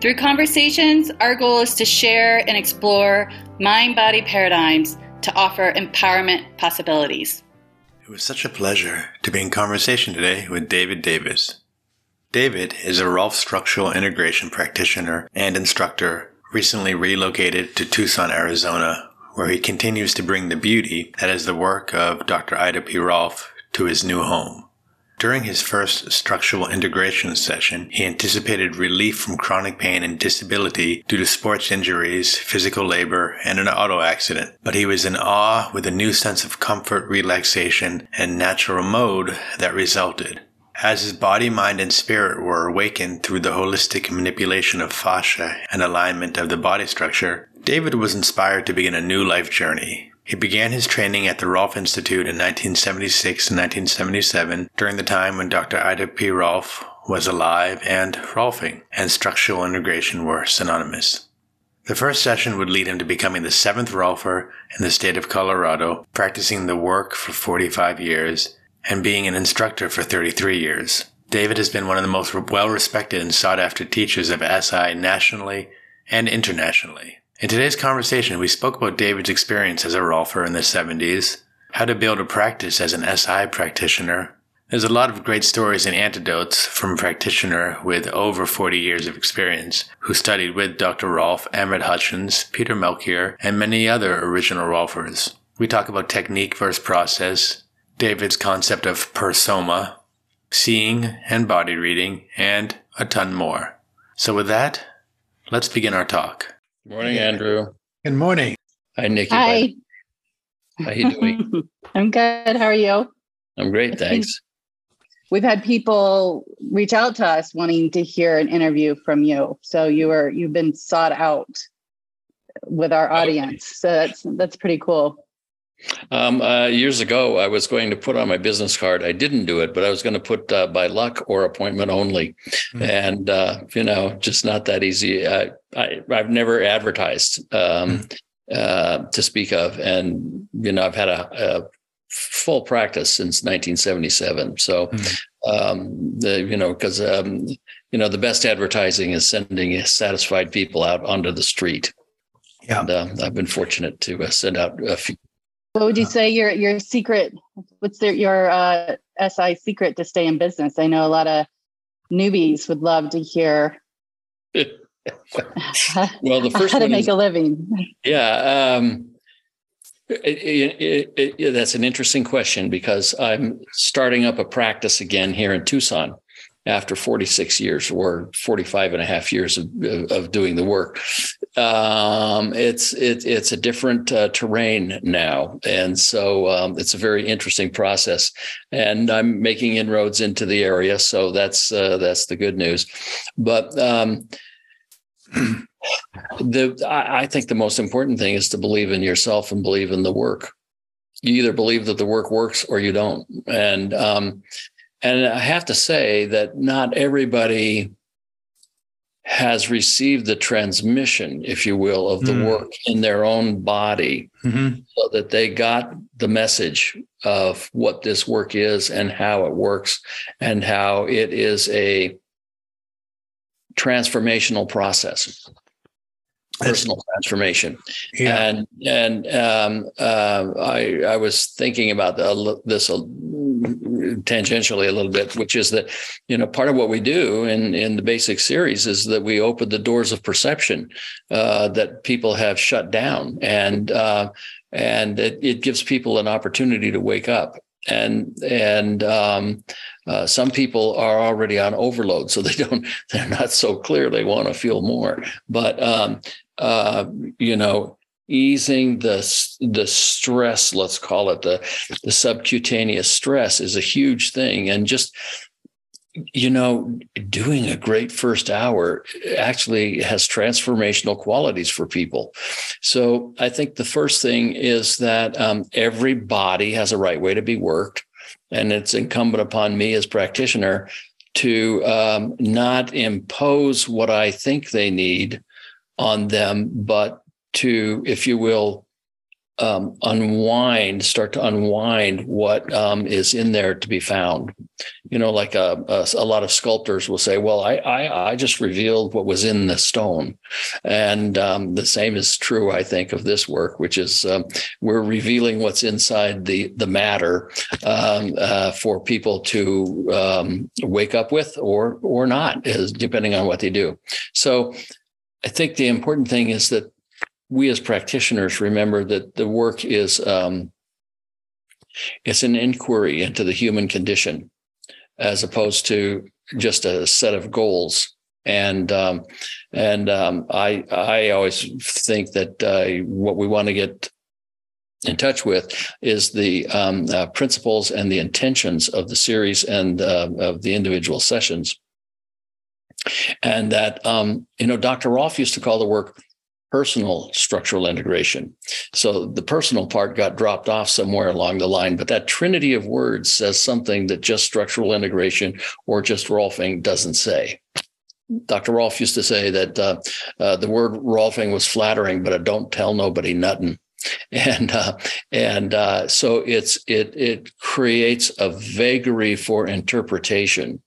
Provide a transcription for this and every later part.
Through conversations, our goal is to share and explore mind body paradigms to offer empowerment possibilities. It was such a pleasure to be in conversation today with David Davis. David is a Rolf structural integration practitioner and instructor recently relocated to Tucson, Arizona, where he continues to bring the beauty that is the work of Dr. Ida P. Rolf to his new home. During his first structural integration session, he anticipated relief from chronic pain and disability due to sports injuries, physical labor, and an auto accident. But he was in awe with a new sense of comfort, relaxation, and natural mode that resulted. As his body, mind, and spirit were awakened through the holistic manipulation of fascia and alignment of the body structure, David was inspired to begin a new life journey. He began his training at the Rolf Institute in 1976 and 1977 during the time when Dr. Ida P. Rolf was alive and Rolfing and structural integration were synonymous. The first session would lead him to becoming the seventh Rolfer in the state of Colorado, practicing the work for 45 years and being an instructor for 33 years. David has been one of the most well respected and sought after teachers of SI nationally and internationally. In today's conversation, we spoke about David's experience as a Rolfer in the 70s, how to build a practice as an SI practitioner. There's a lot of great stories and anecdotes from a practitioner with over 40 years of experience who studied with Dr. Rolf, Emmett Hutchins, Peter Melchior, and many other original Rolfers. We talk about technique versus process, David's concept of persona, seeing and body reading, and a ton more. So with that, let's begin our talk. Morning, Andrew. Good morning. Hi, Nikki. Hi. How are you doing? I'm good. How are you? I'm great, thanks. We've had people reach out to us wanting to hear an interview from you. So you are you've been sought out with our oh. audience. So that's that's pretty cool. Um, uh, years ago, I was going to put on my business card. I didn't do it, but I was going to put uh, by luck or appointment only, mm-hmm. and uh, you know, just not that easy. I, I have never advertised um, mm-hmm. to speak of, and you know, I've had a, a full practice since 1977. So, mm-hmm. um, the you know, because um, you know, the best advertising is sending satisfied people out onto the street. Yeah, and, uh, I've been fortunate to uh, send out a few what would you say your your secret? What's their, your uh, SI secret to stay in business? I know a lot of newbies would love to hear. well, the first how to make is, a living. Yeah, um, it, it, it, that's an interesting question because I'm starting up a practice again here in Tucson after 46 years or 45 and a half years of, of doing the work. Um, it's it, it's a different uh, terrain now, and so um, it's a very interesting process. And I'm making inroads into the area, so that's uh, that's the good news. But um, the I, I think the most important thing is to believe in yourself and believe in the work. You either believe that the work works or you don't, and um, and I have to say that not everybody has received the transmission, if you will, of the mm. work in their own body mm-hmm. so that they got the message of what this work is and how it works and how it is a transformational process personal transformation yeah. and and um, uh, I I was thinking about the, this tangentially a little bit, which is that you know part of what we do in in the basic series is that we open the doors of perception uh, that people have shut down, and uh, and it, it gives people an opportunity to wake up and and um, uh, some people are already on overload, so they don't they're not so clear they want to feel more. But um, uh, you know, easing the the stress let's call it the the subcutaneous stress is a huge thing and just you know, doing a great first hour actually has transformational qualities for people. So I think the first thing is that um, every body has a right way to be worked. And it's incumbent upon me as practitioner to um, not impose what I think they need on them, but to, if you will, um, unwind, start to unwind what um, is in there to be found. You know, like a, a, a, lot of sculptors will say, "Well, I, I, I just revealed what was in the stone," and um, the same is true, I think, of this work, which is um, we're revealing what's inside the the matter um, uh, for people to um, wake up with or or not, is depending on what they do. So, I think the important thing is that we as practitioners remember that the work is um, it's an inquiry into the human condition as opposed to just a set of goals and um, and um, I I always think that uh, what we want to get in touch with is the um, uh, principles and the intentions of the series and uh, of the individual sessions, and that um, you know Dr. Rolf used to call the work personal structural integration. So the personal part got dropped off somewhere along the line, but that trinity of words says something that just structural integration or just Rolfing doesn't say. Dr. Rolf used to say that uh, uh, the word Rolfing was flattering, but it don't tell nobody nothing. And uh, and uh, so it's it it creates a vagary for interpretation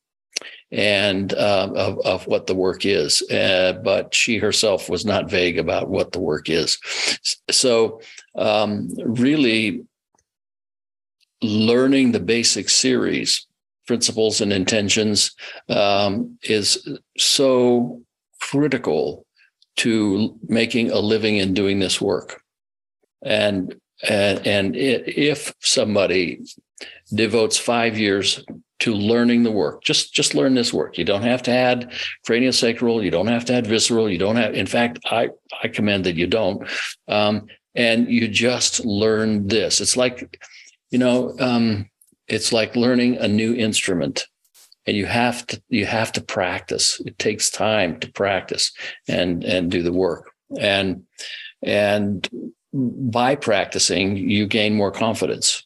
and uh, of, of what the work is. Uh, but she herself was not vague about what the work is. So, um, really, learning the basic series, principles and intentions, um, is so critical to making a living and doing this work. And and, and if somebody devotes five years to learning the work. Just just learn this work. You don't have to add craniosacral. You don't have to add visceral. You don't have. In fact, I I commend that you don't. Um, and you just learn this. It's like, you know, um, it's like learning a new instrument, and you have to you have to practice. It takes time to practice and and do the work. And and by practicing, you gain more confidence.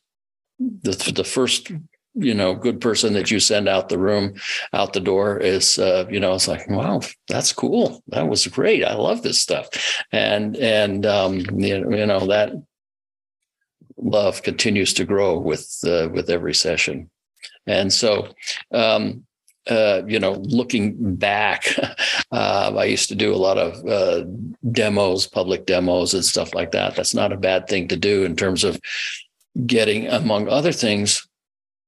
The, the first you know good person that you send out the room out the door is uh, you know it's like wow that's cool. That was great. I love this stuff. And and um, you, know, that love continues to grow with uh, with every session. And so um, uh, you know, looking back, uh, I used to do a lot of uh, demos, public demos, and stuff like that. That's not a bad thing to do in terms of getting, among other things,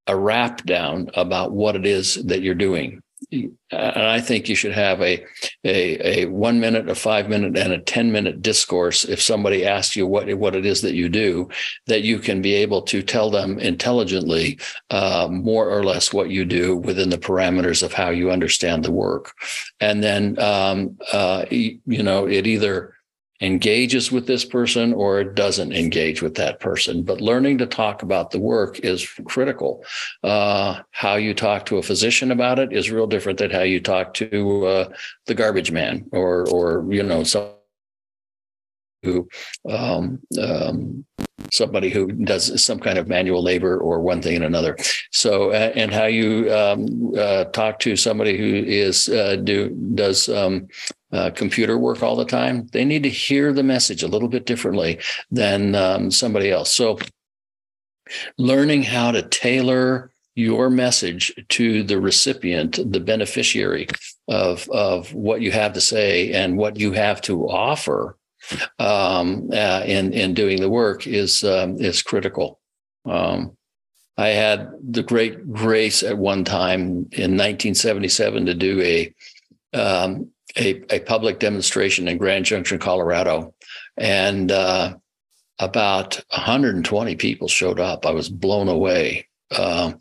a wrap down about what it is that you're doing. And I think you should have a, a, a one minute, a five minute, and a 10 minute discourse. If somebody asks you what, what it is that you do, that you can be able to tell them intelligently uh, more or less what you do within the parameters of how you understand the work. And then, um, uh, you know, it either engages with this person or it doesn't engage with that person. But learning to talk about the work is critical. Uh, how you talk to a physician about it is real different than how you talk to uh, the garbage man or, or you know, some who um, um, somebody who does some kind of manual labor or one thing and another. So, uh, and how you um, uh, talk to somebody who is uh, do does um, uh, computer work all the time, they need to hear the message a little bit differently than um, somebody else. So, learning how to tailor your message to the recipient, the beneficiary of, of what you have to say and what you have to offer um, uh, in, in doing the work is, um, is critical. Um, I had the great grace at one time in 1977 to do a um, a, a public demonstration in Grand Junction, Colorado, and uh, about 120 people showed up. I was blown away because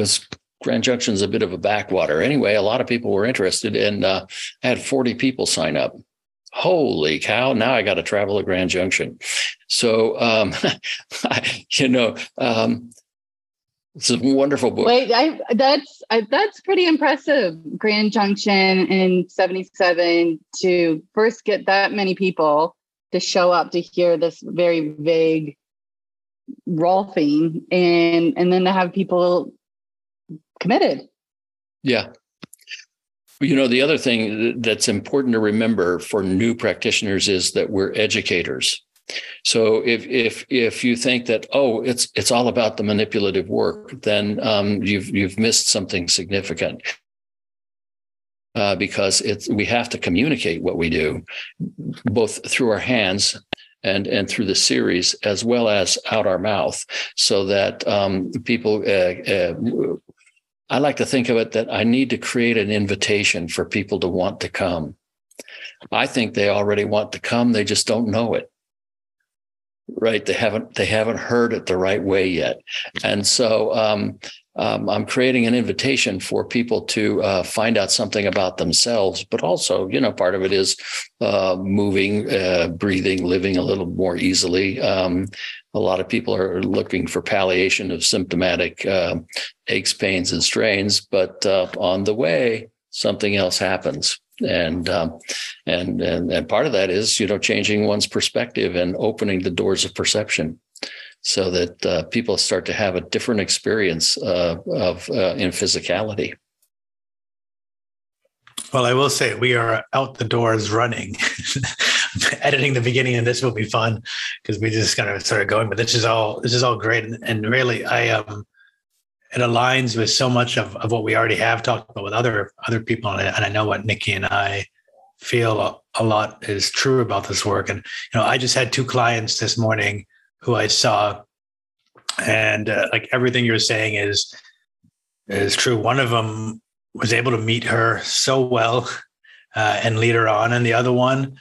um, Grand Junction is a bit of a backwater. Anyway, a lot of people were interested, and uh, I had 40 people sign up. Holy cow! Now I got to travel to Grand Junction. So, um, you know, um, It's a wonderful book. Wait, I that's I, that's pretty impressive. Grand Junction in '77 to first get that many people to show up to hear this very vague Rolfing, and and then to have people committed. Yeah. You know, the other thing that's important to remember for new practitioners is that we're educators. So if if if you think that oh it's it's all about the manipulative work, then um, you've you've missed something significant. Uh, because it's we have to communicate what we do, both through our hands and and through the series as well as out our mouth, so that um, people. Uh, uh, I like to think of it that I need to create an invitation for people to want to come. I think they already want to come; they just don't know it right they haven't they haven't heard it the right way yet. And so um, um, i'm creating an invitation for people to uh, find out something about themselves but also you know part of it is uh, moving uh, breathing living a little more easily. Um, a lot of people are looking for palliation of symptomatic uh, aches pains and strains but uh, on the way something else happens and um, and and and part of that is you know changing one's perspective and opening the doors of perception so that uh, people start to have a different experience uh, of uh, in physicality. Well i will say we are out the doors running. Editing the beginning of this will be fun because we just kind of started going but this is all this is all great. And, really i um it aligns with so much of, of what we already have talked about with other other people and I, and I know what Nikki and I feel a, a, lot is true about this work. And you know I just had two clients this morning who I saw. And uh, like everything you're saying is is true. One of them was able to meet her so well uh, and lead her on. And the other one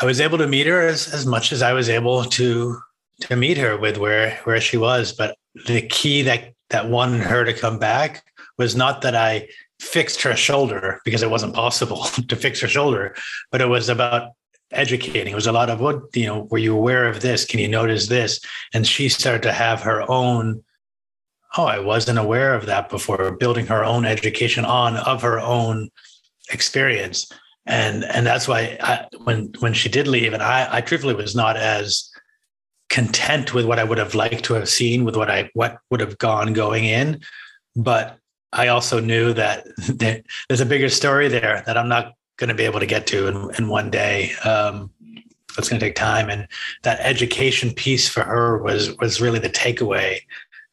I was able to meet her as, as much as I was able to to meet her with where where she was. But the key that that wanted her to come back was not that I fixed her shoulder because it wasn't possible to fix her shoulder, but it was about educating. It was a lot of what, you know, were you aware of this? Can you notice this? And she started to have her own, oh, I wasn't aware of that before, building her own education on of her own experience. And and that's why I, when when she did leave, and I, I truthfully was not as content with what I would have liked to have seen, with what I what would have gone going in. But I also knew that there's a bigger story there that I'm not going to be able to get to in, in one day. Um, it's going to take time, and that education piece for her was was really the takeaway.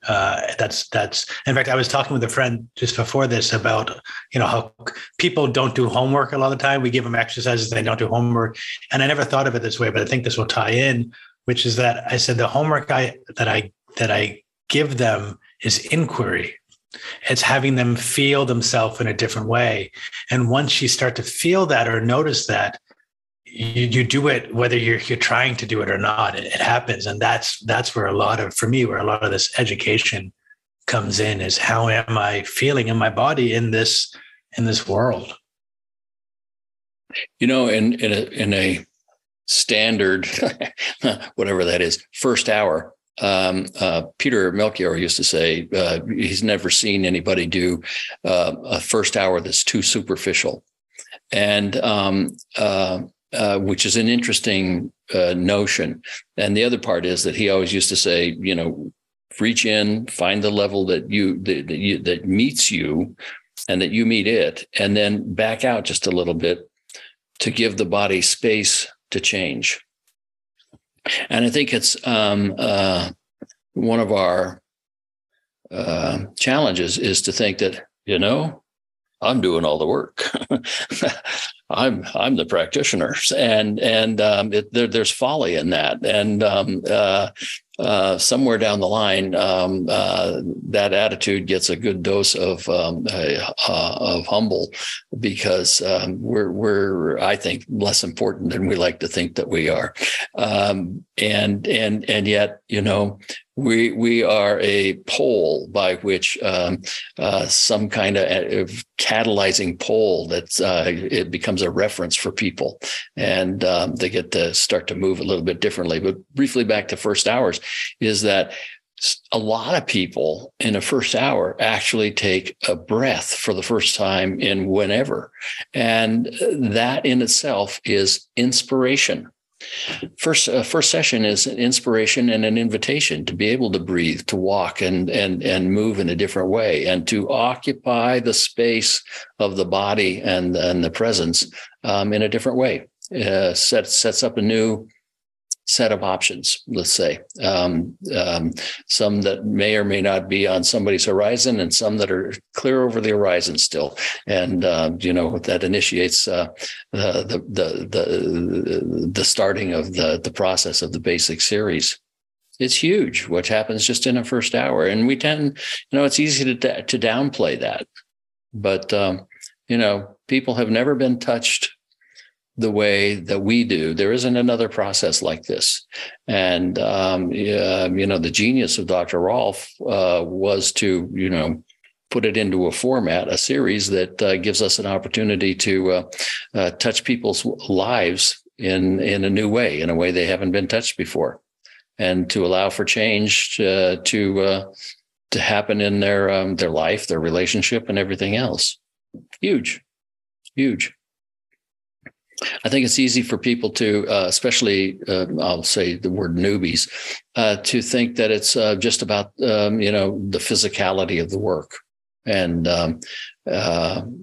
Uh, that's that's. In fact, I was talking with a friend just before this about you know how people don't do homework a lot of the time. We give them exercises, they don't do homework, and I never thought of it this way, but I think this will tie in which is that I said the homework I that I that I give them is inquiry. It's having them feel themselves in a different way. And once you start to feel that or notice that, you, you do it whether you're you're trying to do it or not. It, it happens, and that's that's where a lot of for me where a lot of this education comes in is how am I feeling in my body in this in this world. You know, in in a in a standard, whatever that is, first hour. Um, uh, Peter Melchior used to say uh, he's never seen anybody do uh, a first hour that's too superficial, and um, uh, uh, which is an interesting uh, notion. And the other part is that he always used to say, you know, reach in, find the level that you that, that, you, that meets you, and that you meet it, and then back out just a little bit to give the body space to change. And I think it's um, uh, one of our uh, challenges is to think that, you know, I'm doing all the work. I'm I'm the practitioner, and and um, it, there, there's folly in that, and um, uh, uh, somewhere down the line, um, uh, that attitude gets a good dose of um, uh, of humble, because um, we're we're I think less important than we like to think that we are, um, and and and yet you know we we are a pole by which um, uh, some kind of catalyzing pole that uh, it becomes a reference for people, and um, they get to start to move a little bit differently. But briefly back to first hours, is that a lot of people in the first hour actually take a breath for the first time in whenever. And that in itself is inspiration. First, uh, first session is an inspiration and an invitation to be able to breathe, to walk, and and and move in a different way, and to occupy the space of the body and and the presence um, in a different way. Uh, sets sets up a new set of options, let's say. Um, um, some that may or may not be on somebody's horizon, and some that are clear over the horizon still. And uh, you know that initiates uh, the, the the the starting of the the process of the basic series. It's huge what happens just in a first hour, and we tend, you know, it's easy to to downplay that, but um, you know, people have never been touched the way that we do. There isn't another process like this. And, um, uh, you know, the genius of Dr. Rolf uh, was to, you know, put it into a format, a series that uh, gives us an opportunity to uh, uh, touch people's lives in, in a new way, in a way they haven't been touched before, and to allow for change uh, to, to happen in their, um, their life, their relationship, and everything else. Huge, huge. I think it's easy for people to, uh, especially uh, I'll say the word newbies, uh, to think that it's uh, just about um, you know the physicality of the work, and um, uh, w-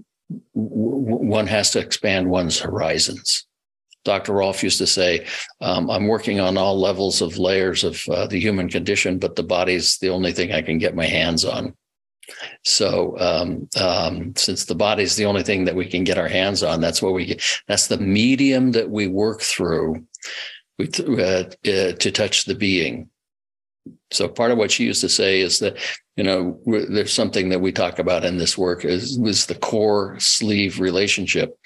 one has to expand one's horizons. Dr. Rolf used to say, um, "I'm working on all levels of layers of uh, the human condition, but the body's the only thing I can get my hands on." So, um, um, since the body is the only thing that we can get our hands on, that's what we get. That's the medium that we work through with, uh, uh, to touch the being. So, part of what she used to say is that you know there's something that we talk about in this work is was the core sleeve relationship,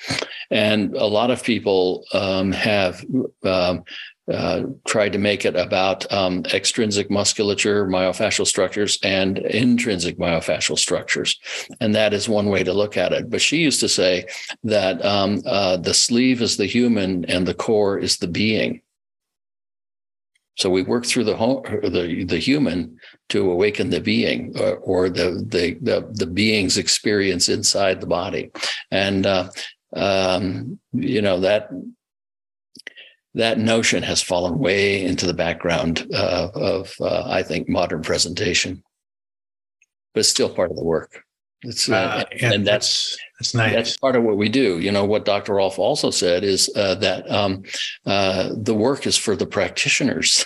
and a lot of people um, have um, uh, tried to make it about um, extrinsic musculature, myofascial structures, and intrinsic myofascial structures. And that is one way to look at it. But she used to say that um, uh, the sleeve is the human and the core is the being. So we work through the the, the human to awaken the being or, or the, the, the the being's experience inside the body, and uh, um, you know that that notion has fallen way into the background uh, of, uh, I think, modern presentation, but it's still part of the work. It's, uh, uh yeah, and that's that's nice. That's part of what we do. You know, what Dr. Rolf also said is uh, that um, uh, the work is for the practitioners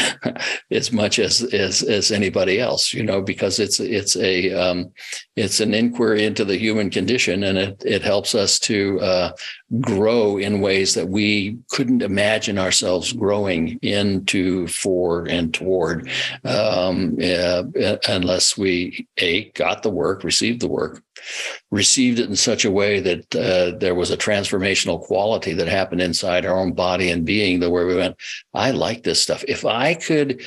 as much as, as as anybody else. You know, because it's it's a um, it's an inquiry into the human condition, and it it helps us to uh, grow in ways that we couldn't imagine ourselves growing into, for, and toward, um, uh, unless we a got the work, received the work, received it in such a way that uh, there was a transformational quality that happened inside our own body and being that where we went, I like this stuff. If I could,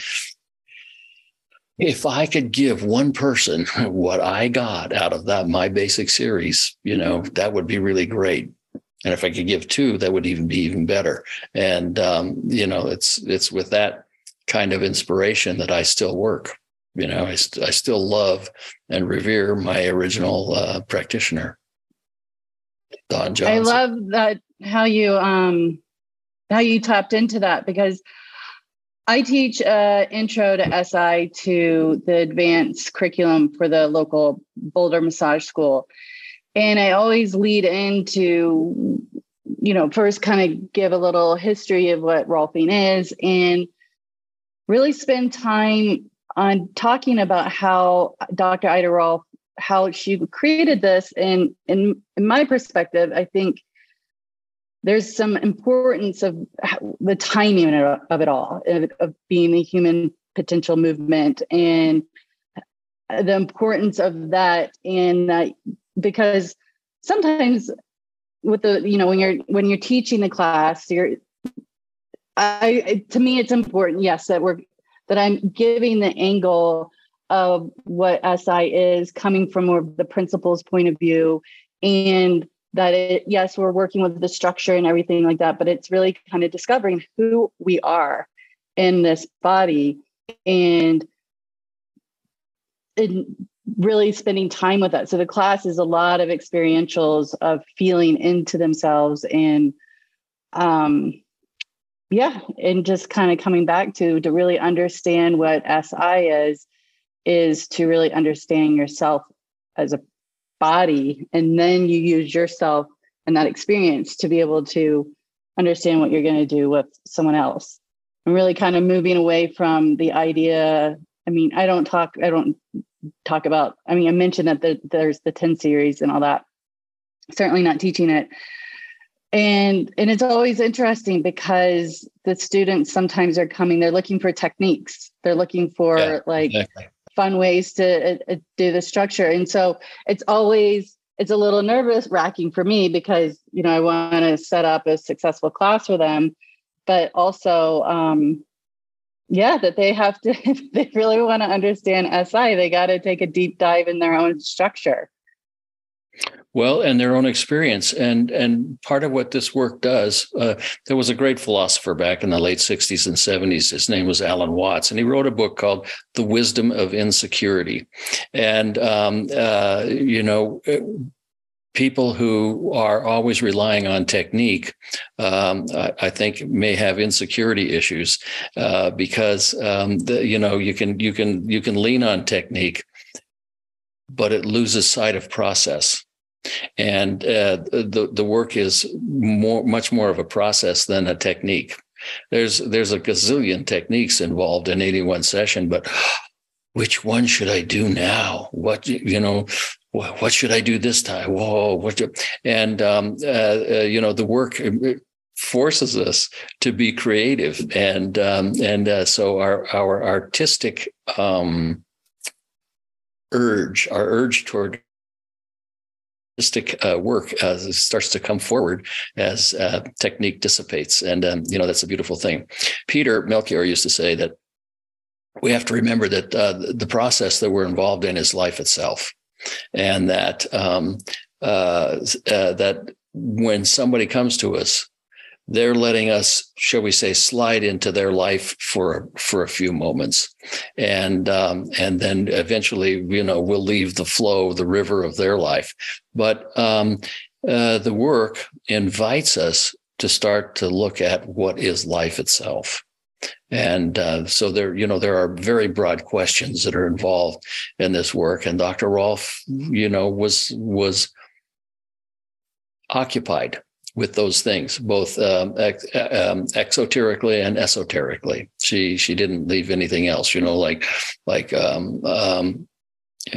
if I could give one person what I got out of that, my basic series, you know, that would be really great. And if I could give two, that would even be even better. And, um, you know, it's, it's with that kind of inspiration that I still work you know, I, st- I still love and revere my original uh, practitioner, Don Johnson. I love that how you um how you tapped into that because I teach uh, intro to SI to the advanced curriculum for the local Boulder Massage School, and I always lead into you know first kind of give a little history of what Rolfing is and really spend time on talking about how Dr. Ida Rolf, how she created this. And in, in my perspective, I think there's some importance of the timing of it all, of, being a human potential movement and the importance of that And that because sometimes with the you know when you're when you're teaching the class you're I to me it's important yes that we're that I'm giving the angle of what SI is coming from more the principal's point of view and that it yes we're working with the structure and everything like that but it's really kind of discovering who we are in this body and in really spending time with that. So the class is a lot of experientials of feeling into themselves and um yeah, and just kind of coming back to to really understand what SI is is to really understand yourself as a body and then you use yourself and that experience to be able to understand what you're going to do with someone else. And really kind of moving away from the idea i mean i don't talk i don't talk about i mean i mentioned that the, there's the 10 series and all that. Certainly not teaching it and and it's always interesting because the students sometimes are coming they're looking for techniques. They're looking for yeah, like exactly. fun ways to uh, uh, do the structure. And so it's always it's a little nervous wracking for me because you know i want to set up a successful class for them but also um yeah that they have to if they really want to understand si they got to take a deep dive in their own structure well, and their own experience, and and part of what this work does. Uh, there was a great philosopher back in the late '60s and '70s. His name was Alan Watts, and he wrote a book called "The Wisdom of Insecurity." And um, uh, you know, people who are always relying on technique, um, I, I, think may have insecurity issues uh, because um, the, you know you can you can you can lean on technique, but it loses sight of process. And uh, the the work is more much more of a process than a technique. There's there's a gazillion techniques involved in 81 session, but which one should I do now? What you know, what should I do this time? Whoa, what? Do, and um, uh, uh, you know, the work forces us to be creative, and um, and uh, so our our artistic um, urge, our urge toward artistic uh, work uh, starts to come forward as uh, technique dissipates. And, um, you know, that's a beautiful thing. Peter Melchior used to say that we have to remember that uh, the process that we're involved in is life itself. And that, um, uh, uh, that when somebody comes to us they're letting us, shall we say, slide into their life for for a few moments, and um, and then eventually, you know, we'll leave the flow, the river of their life. But um, uh, the work invites us to start to look at what is life itself. And uh, so there, you know, there are very broad questions that are involved in this work. And Dr. Rolf, you know, was was occupied with those things, both um, ex- um, exoterically and esoterically. She she didn't leave anything else. You know, like like um, um,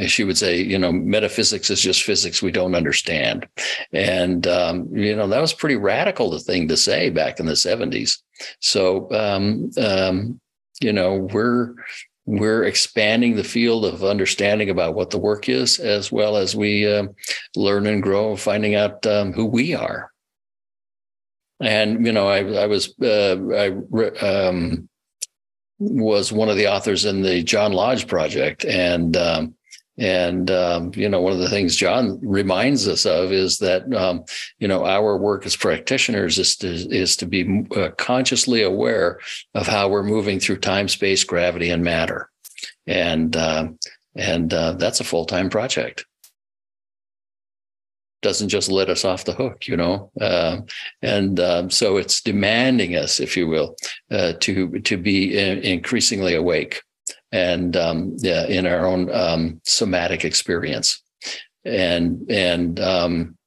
she would say, you know, metaphysics is just physics we don't understand, and um, you know that was pretty radical the thing to say back in the seventies. So um, you know we're we're expanding the field of understanding about what the work is, as well as we uh, learn and grow, finding out um, who we are. And you know, I I was uh, I um, was one of the authors in the John Lodge project, and um, and um, you know, one of the things John reminds us of is that um, you know our work as practitioners is to is to be uh, consciously aware of how we're moving through time, space, gravity, and matter, and uh, and uh, that's a full time project doesn't just let us off the hook, you know. Uh, and um, so it's demanding us, if you will, uh, to to be increasingly awake and um, yeah, in our own um, somatic experience, and and um,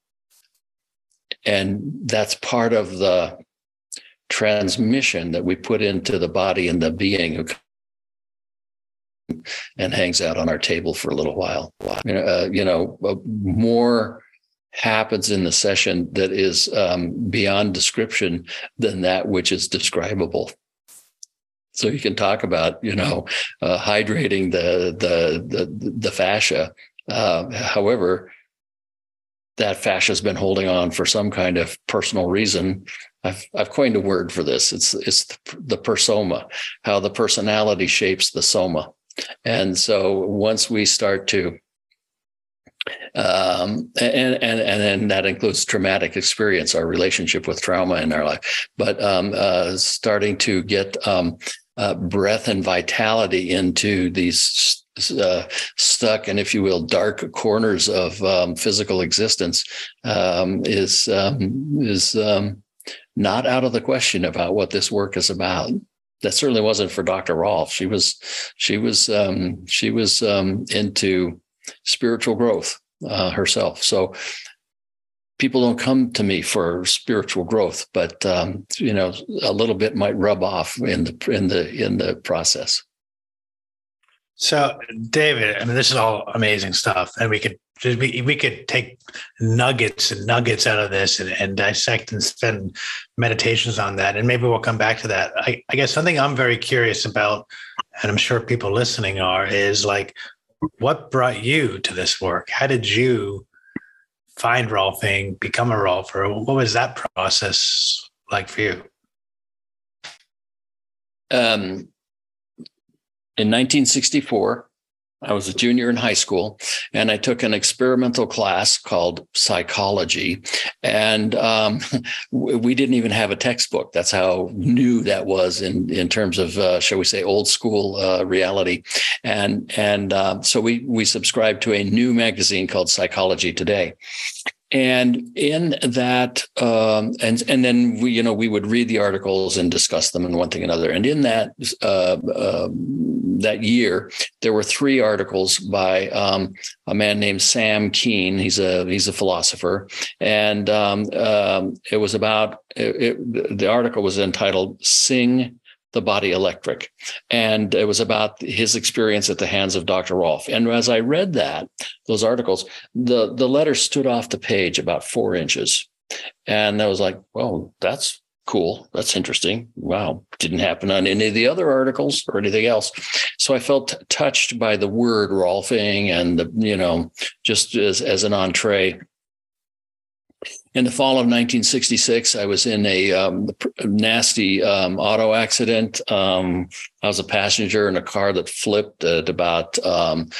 and that's part of the transmission that we put into the body and the being who and hangs out on our table for a little while. Uh, you know, uh, more happens in the session that is um, beyond description than that which is describable. So you can talk about, you know, uh, hydrating the the the, the fascia. Uh, however, that fascia has been holding on for some kind of personal reason. I've I've coined a word for this. It's it's the persona, how the personality shapes the soma. And so once we start to um, and and and then that includes traumatic experience, our relationship with trauma in our life. But um, uh, starting to get um, uh, breath and vitality into these uh, stuck and, if you will, dark corners of um, physical existence um, is um, is not out of the question about what this work is about. That certainly wasn't for Dr. Rolf. She was she was um, she was um, into spiritual growth uh, herself. So people don't come to me for spiritual growth, but you know a little bit might rub off in the in the in the process. So, David, I mean, this is all amazing stuff, and we could we, we could take nuggets and nuggets out of this and, and dissect and spend meditations on that, and maybe we'll come back to that. I, I guess something I'm very curious about, and I'm sure people listening are, is like, what brought you to this work? How did you find Rolfing, become a Rolfer? What was that process like for you? Um, in 1964, I was a junior in high school, and I took an experimental class called psychology. And um, we didn't even have a textbook. That's how new that was in, in terms of, uh, shall we say, old school uh, reality. And and uh, so we we subscribed to a new magazine called Psychology Today and in that um, and and then we you know we would read the articles and discuss them and one thing another. And in that uh, uh, that year there were three articles by um, a man named Sam Keen. He's a he's a philosopher. And um, um it was about it, it, the article was entitled sing the body electric. And it was about his experience at the hands of Dr. rolf And as I read that, those articles, the, the letter stood off the page about four inches. And I was like, well, that's cool. That's interesting. Wow. Didn't happen on any of the other articles or anything else. So I felt touched by the word Rolfing and the, you know, just as, as an entree in the fall of 1966, I was in a um, nasty um, auto accident. Um, I was a passenger in a car that flipped at about, um,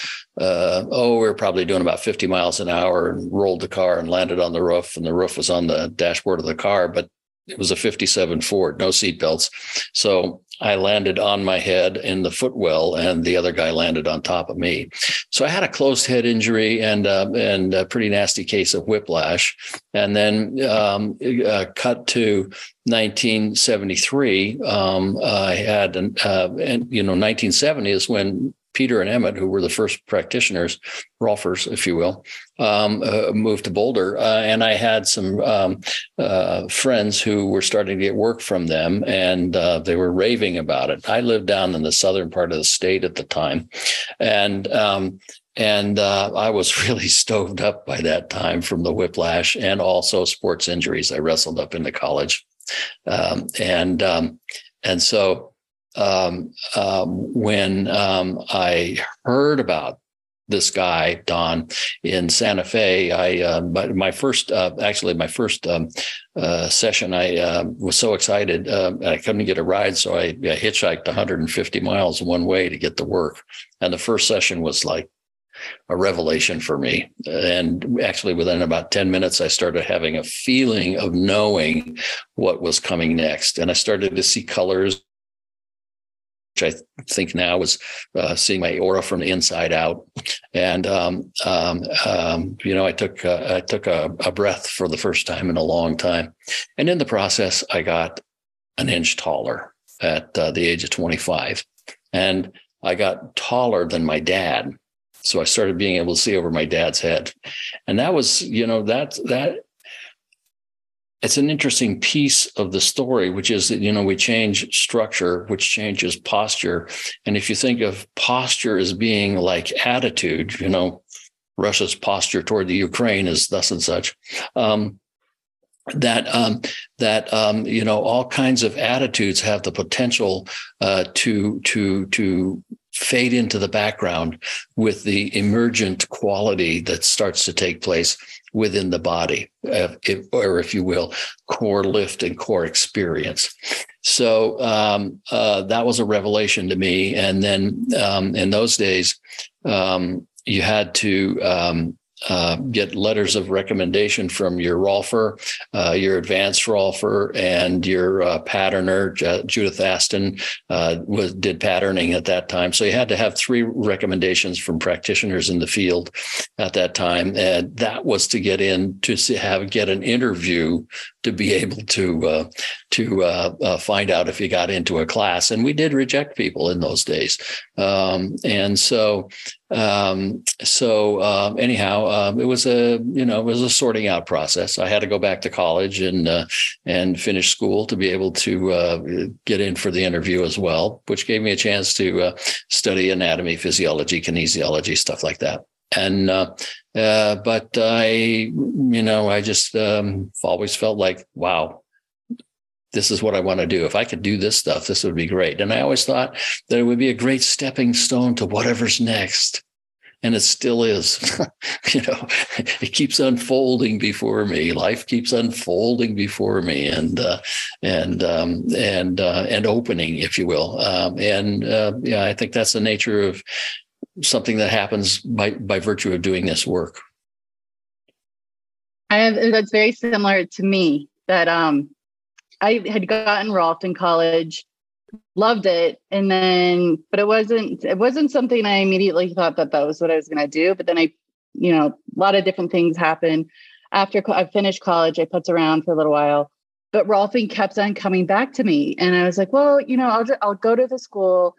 uh, oh, we were probably doing about 50 miles an hour and rolled the car and landed on the roof. And the roof was on the dashboard of the car, but it was a 57 Ford, no seatbelts. So I landed on my head in the footwell, and the other guy landed on top of me. So I had a closed head injury and uh, and a pretty nasty case of whiplash. And then um, uh, cut to 1973. Um, I had, an, uh, and you know, 1970 is when Peter and Emmett, who were the first practitioners, Rolfers, if you will, um, uh, moved to Boulder. Uh, and I had some um, uh, friends who were starting to get work from them, and uh, they were raving about it. I lived down in the southern part of the state at the time. And um, and uh, I was really stoved up by that time from the whiplash and also sports injuries. I wrestled up into college, um, and um, and so um, um, when um, I heard about this guy Don in Santa Fe. I uh, my first uh, actually my first um, uh, session. I uh, was so excited. I couldn't get a ride, so I, I, hitchhiked 150 miles one way to get to work. And the first session was like a revelation for me. And actually, within about 10 minutes, I started having a feeling of knowing what was coming next, and I started to see colors I think now is uh, seeing my aura from the inside out. And um, um, um, you know, I took uh, I took a, a, breath for the first time in a long time, and in the process, I got an inch taller at uh, the age of 25, and I got taller than my dad. So I started being able to see over my dad's head, and that was, you know, that that it's an interesting piece of the story, which is that, you know, we change structure, which changes posture. And if you think of posture as being like attitude, you know, Russia's posture toward the Ukraine is thus and such. Um, that um, that um, you know all kinds of attitudes have the potential uh, to to to fade into the background with the emergent quality that starts to take place within the body, uh, if, or if you will, core lift and core experience. So um, uh, that was a revelation to me. And then um, in those days, um, you had to um, uh, get letters of recommendation from your Rolfer, uh, your advanced Rolfer, and your uh, patterner. J- Judith Aston uh, was did patterning at that time, so you had to have three recommendations from practitioners in the field at that time, and that was to get in to have get an interview to be able to uh, to uh, find out if you got into a class. And we did reject people in those days, um, and so um, so uh, anyhow, um, it was a you know it was a sorting out process. I had to go back to college and uh, and finish school to be able to uh, get in for the interview as well, which gave me a chance to uh, study anatomy, physiology, kinesiology, stuff like that. And uh, uh, but I you know I just um, always felt like wow this is what I want to do. If I could do this stuff, this would be great. And I always thought that it would be a great stepping stone to whatever's next. And it still is. you know, it keeps unfolding before me. Life keeps unfolding before me, and uh, and um, and uh, and opening, if you will. Um, and uh, yeah, I think that's the nature of something that happens by by virtue of doing this work. I have that's very similar to me. That um, I had gotten Rolfed in college, loved it, and then but it wasn't it wasn't something I immediately thought that that was what I was going to do. But then I, you know, a lot of different things happened after I finished college. I putz around for a little while, but Rolfing kept on coming back to me, and I was like, well, you know, I'll just, I'll go to the school,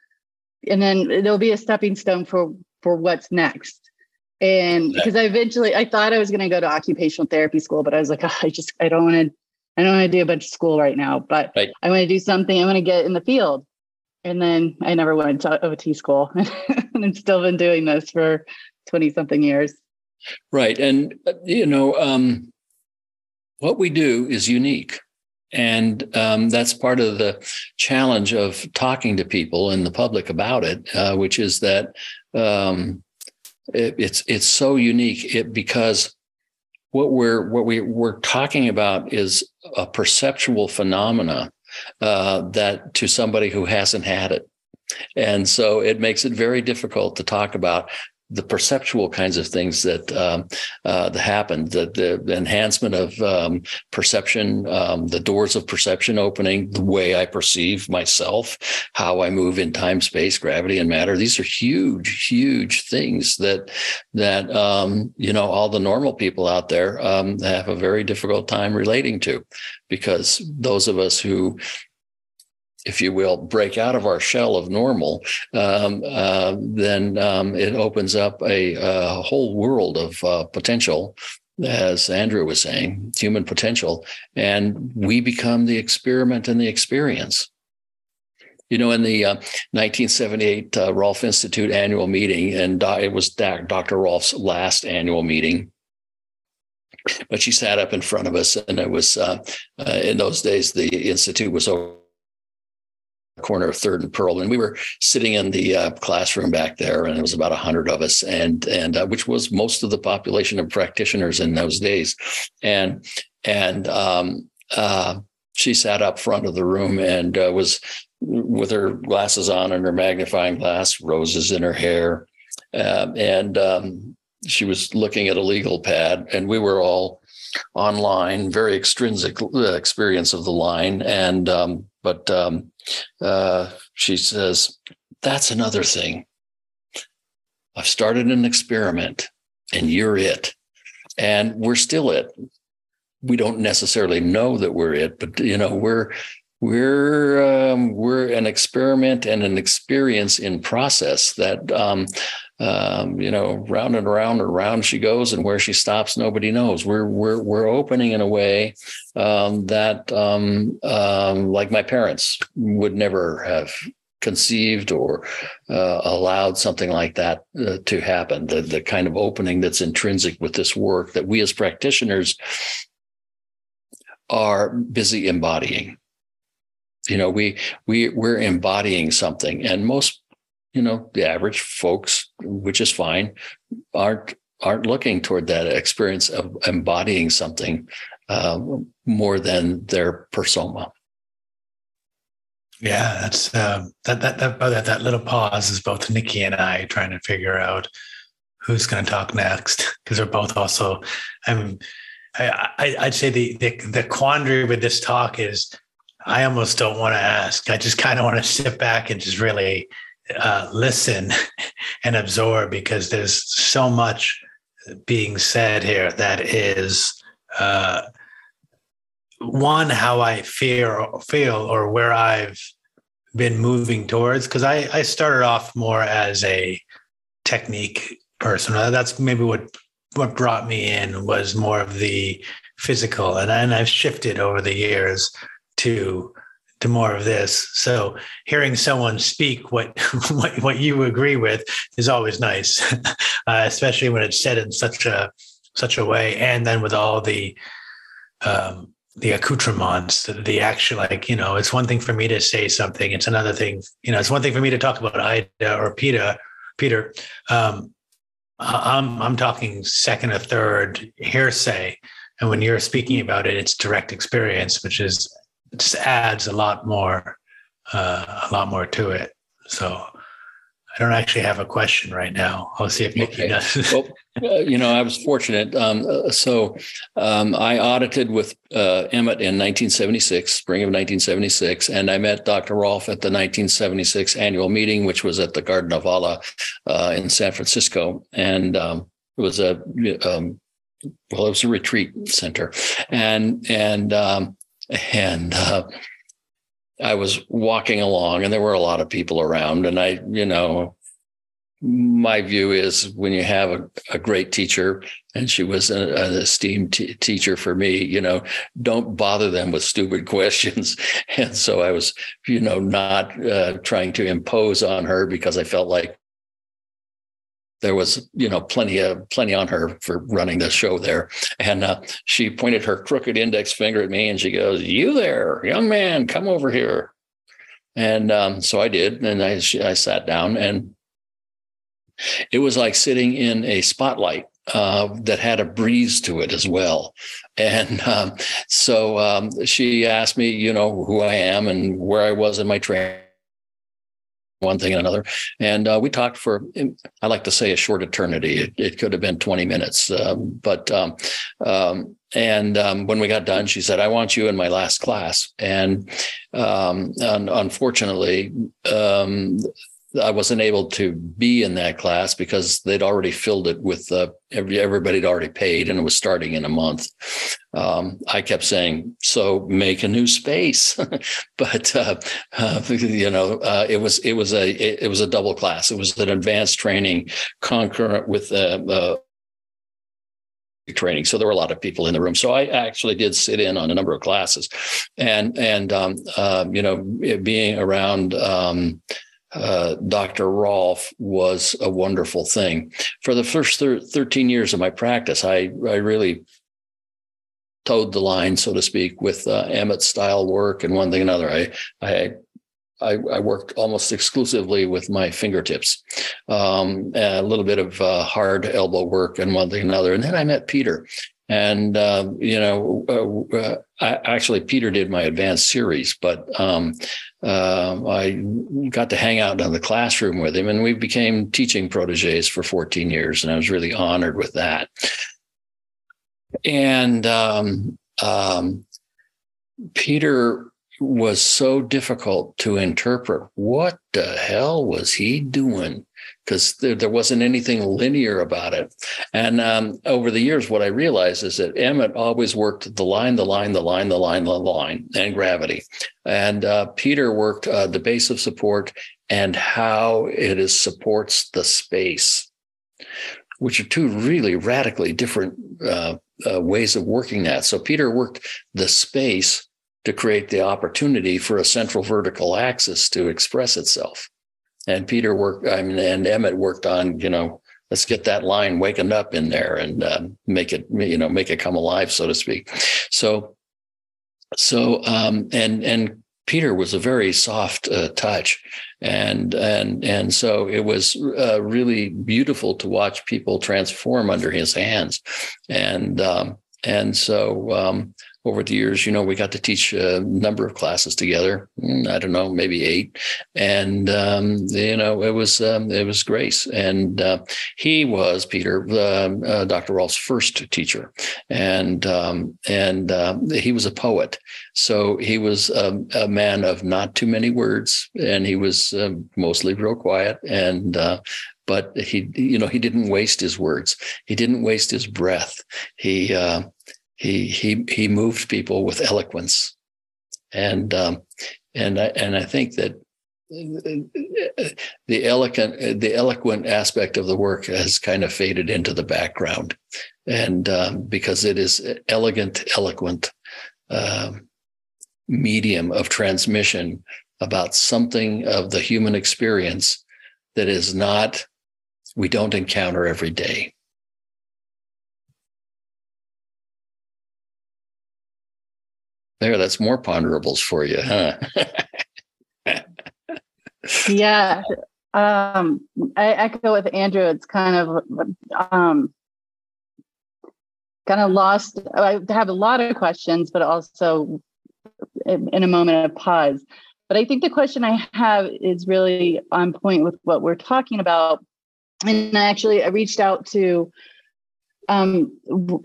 and then there'll be a stepping stone for for what's next and because I eventually I thought I was going to go to occupational therapy school, but I was like, oh, I just I don't want to I don't want to do a bunch of school right now, but right. I want to do something. I want to get in the field. And then I never went to OT school and I've still been doing this for 20 something years. Right. And, uh, you know, um, what we do is unique. And um, that's part of the challenge of talking to people in the public about it, uh, which is that um, it, it's it's so unique. It, because what we're what we we're talking about is a perceptual phenomena uh, that to somebody who hasn't had it. And so it makes it very difficult to talk about the perceptual kinds of things that um, uh, that happen, the, the enhancement of um, perception, um, the doors of perception opening, the way I perceive myself, how I move in time, space, gravity, and matter. These are huge, huge things that that um, you know all the normal people out there um, have a very difficult time relating to, because those of us who if you will, break out of our shell of normal, um, uh, then um, it opens up a, a whole world of uh, potential, as Andrew was saying, human potential, and we become the experiment and the experience. You know, in the uh, 1978 uh, Rolf Institute annual meeting, and it was Dr. Rolf's last annual meeting, but she sat up in front of us, and it was uh, uh, in those days the institute was over corner of Third and Pearl, and we were sitting in the uh, classroom back there, and it was about a hundred of us, and and uh, which was most of the population of practitioners in those days, and and um, uh, she sat up front of the room and uh, was with her glasses on and her magnifying glass, roses in her hair, um, and um, she was looking at a legal pad, and we were all online, very extrinsic uh, experience of the line, and um, but um, uh, she says, That's another thing. I've started an experiment and you're it. And we're still it. We don't necessarily know that we're it, but you know, we're we're um, we're an experiment and an experience in process that um, um, you know round and around and around she goes and where she stops nobody knows. We're we're we're opening in a way um, that um, um, like my parents would never have conceived or uh, allowed something like that uh, to happen. The the kind of opening that's intrinsic with this work that we as practitioners are busy embodying. You know we we we're embodying something. And most you know the average folks which is fine aren't aren't looking toward that experience of embodying something uh, more than their persona yeah that's um, that, that that that that little pause is both nikki and i trying to figure out who's going to talk next because they're both also. I'm. I, I would say the, the the quandary with this talk is I almost don't want to ask. I just kind of want to sit back and just really uh, listen and absorb because there's so much being said here that is uh, one how I fear feel or where I've been moving towards because I, I started off more as a technique person. That's maybe what what brought me in was more of the physical, and and I've shifted over the years to to more of this. So hearing someone speak what what, what you agree with is always nice, uh, especially when it's said in such a such a way, and then with all the um, the accoutrements, the, the actual like you know, it's one thing for me to say something. It's another thing, you know, it's one thing for me to talk about Ida or Peter. Peter, um, I'm I'm talking second or third hearsay, and when you're speaking about it, it's direct experience, which is just adds a lot more, uh, a lot more to it. So I don't actually have a question right now. I'll see if Nikki okay. does. well, uh, you know, I was fortunate. Um, uh, so um, I audited with uh, Emmett in 1976, spring of 1976, and I met Dr. Rolf at the 1976 annual meeting, which was at the Garden of Allah uh, in San Francisco, and um, it was a um, well, it was a retreat center, and and um, and uh, I was walking along, and there were a lot of people around, and I, you know, my view is when you have a, a great teacher, and she was an, an esteemed t- teacher for me, you know, don't bother them with stupid questions. And so I was, you know, not uh, trying to impose on her because I felt like there was you know plenty of plenty on her for running the show there. And uh, she pointed her crooked index finger at me and she goes you there young man come over here. And um, so i did. And I, I sat down and it was like sitting in a spotlight uh, that had a breeze to it as well. And um, so um, she asked me, you know, who I am and where I was in my training one thing and another. And uh, we talked for, I like to say, a short eternity. It, it could have been 20 minutes. Um, but, um, um, and um, when we got done, she said, I want you in my last class. And, um, and unfortunately, um, I wasn't able to be in that class because they'd already filled it with uh, every, everybody had already paid and it was starting in a month. Um, I kept saying, so make a new space, but uh, uh, you know, uh, it was it was a it, it, was a double class. It was an advanced training concurrent with uh, uh, training. So there were a lot of people in the room. So I actually did sit in on a number of classes, and and um, um you know, being around. Uh, Dr. Rolf was a wonderful thing. For the first thir- 13 years of my practice, I, I really toed the line, so to speak, with uh, Emmett style work and one thing another. I, I, I, I worked almost exclusively with my fingertips, um, a little bit of uh, hard elbow work and one thing another. And then I met Peter, and uh, you know, uh, uh, I, actually, Peter did my advanced series, but um, uh, I got to hang out in the classroom with him, and we became teaching proteges for 14 years, and I was really honored with that. And um, um, Peter was so difficult to interpret. What the hell was he doing? Because there, there, wasn't anything linear about it. And um, over the years, what I realized is that Emmett always worked the line, the line, the line, the line, the line, and gravity. And uh, Peter worked uh, the base of support and how it is supports the space, which are two really radically different uh, uh ways of working that. So Peter worked the space to create the opportunity for a central vertical axis to express itself and Peter worked, I mean, and Emmett worked on, you know, let's get that line waking up in there and uh, make it, you know, make it come alive, so to speak. So, so, um, and, and Peter was a very soft uh, touch, and and and so it was uh, really beautiful to watch people transform under his hands, and um, and so um, over the years, you know, we got to teach a number of classes together. Mm, I don't know, maybe eight, and um, you know, it was um, it was Grace, and uh, he was Peter, uh, Dr. Rolf's first teacher, and um, and um, he was a poet, so he was a, a, man of not too many words, and he was um, mostly real quiet, and uh, but he you know he didn't waste his words. He didn't waste his breath. He uh, he he he moved people with eloquence and um, and I, and I think that the eloquent the eloquent aspect of the work has kind of faded into the background and um, because it is elegant eloquent um, medium of transmission about something of the human experience that is not we don't encounter every day. There, that's more ponderables for you, huh? yeah. Um, I echo with Andrew. It's kind of um, kind of lost. I have a lot of questions, but also in a moment of pause. But I think the question I have is really on point with what we're talking about and I actually I reached out to um,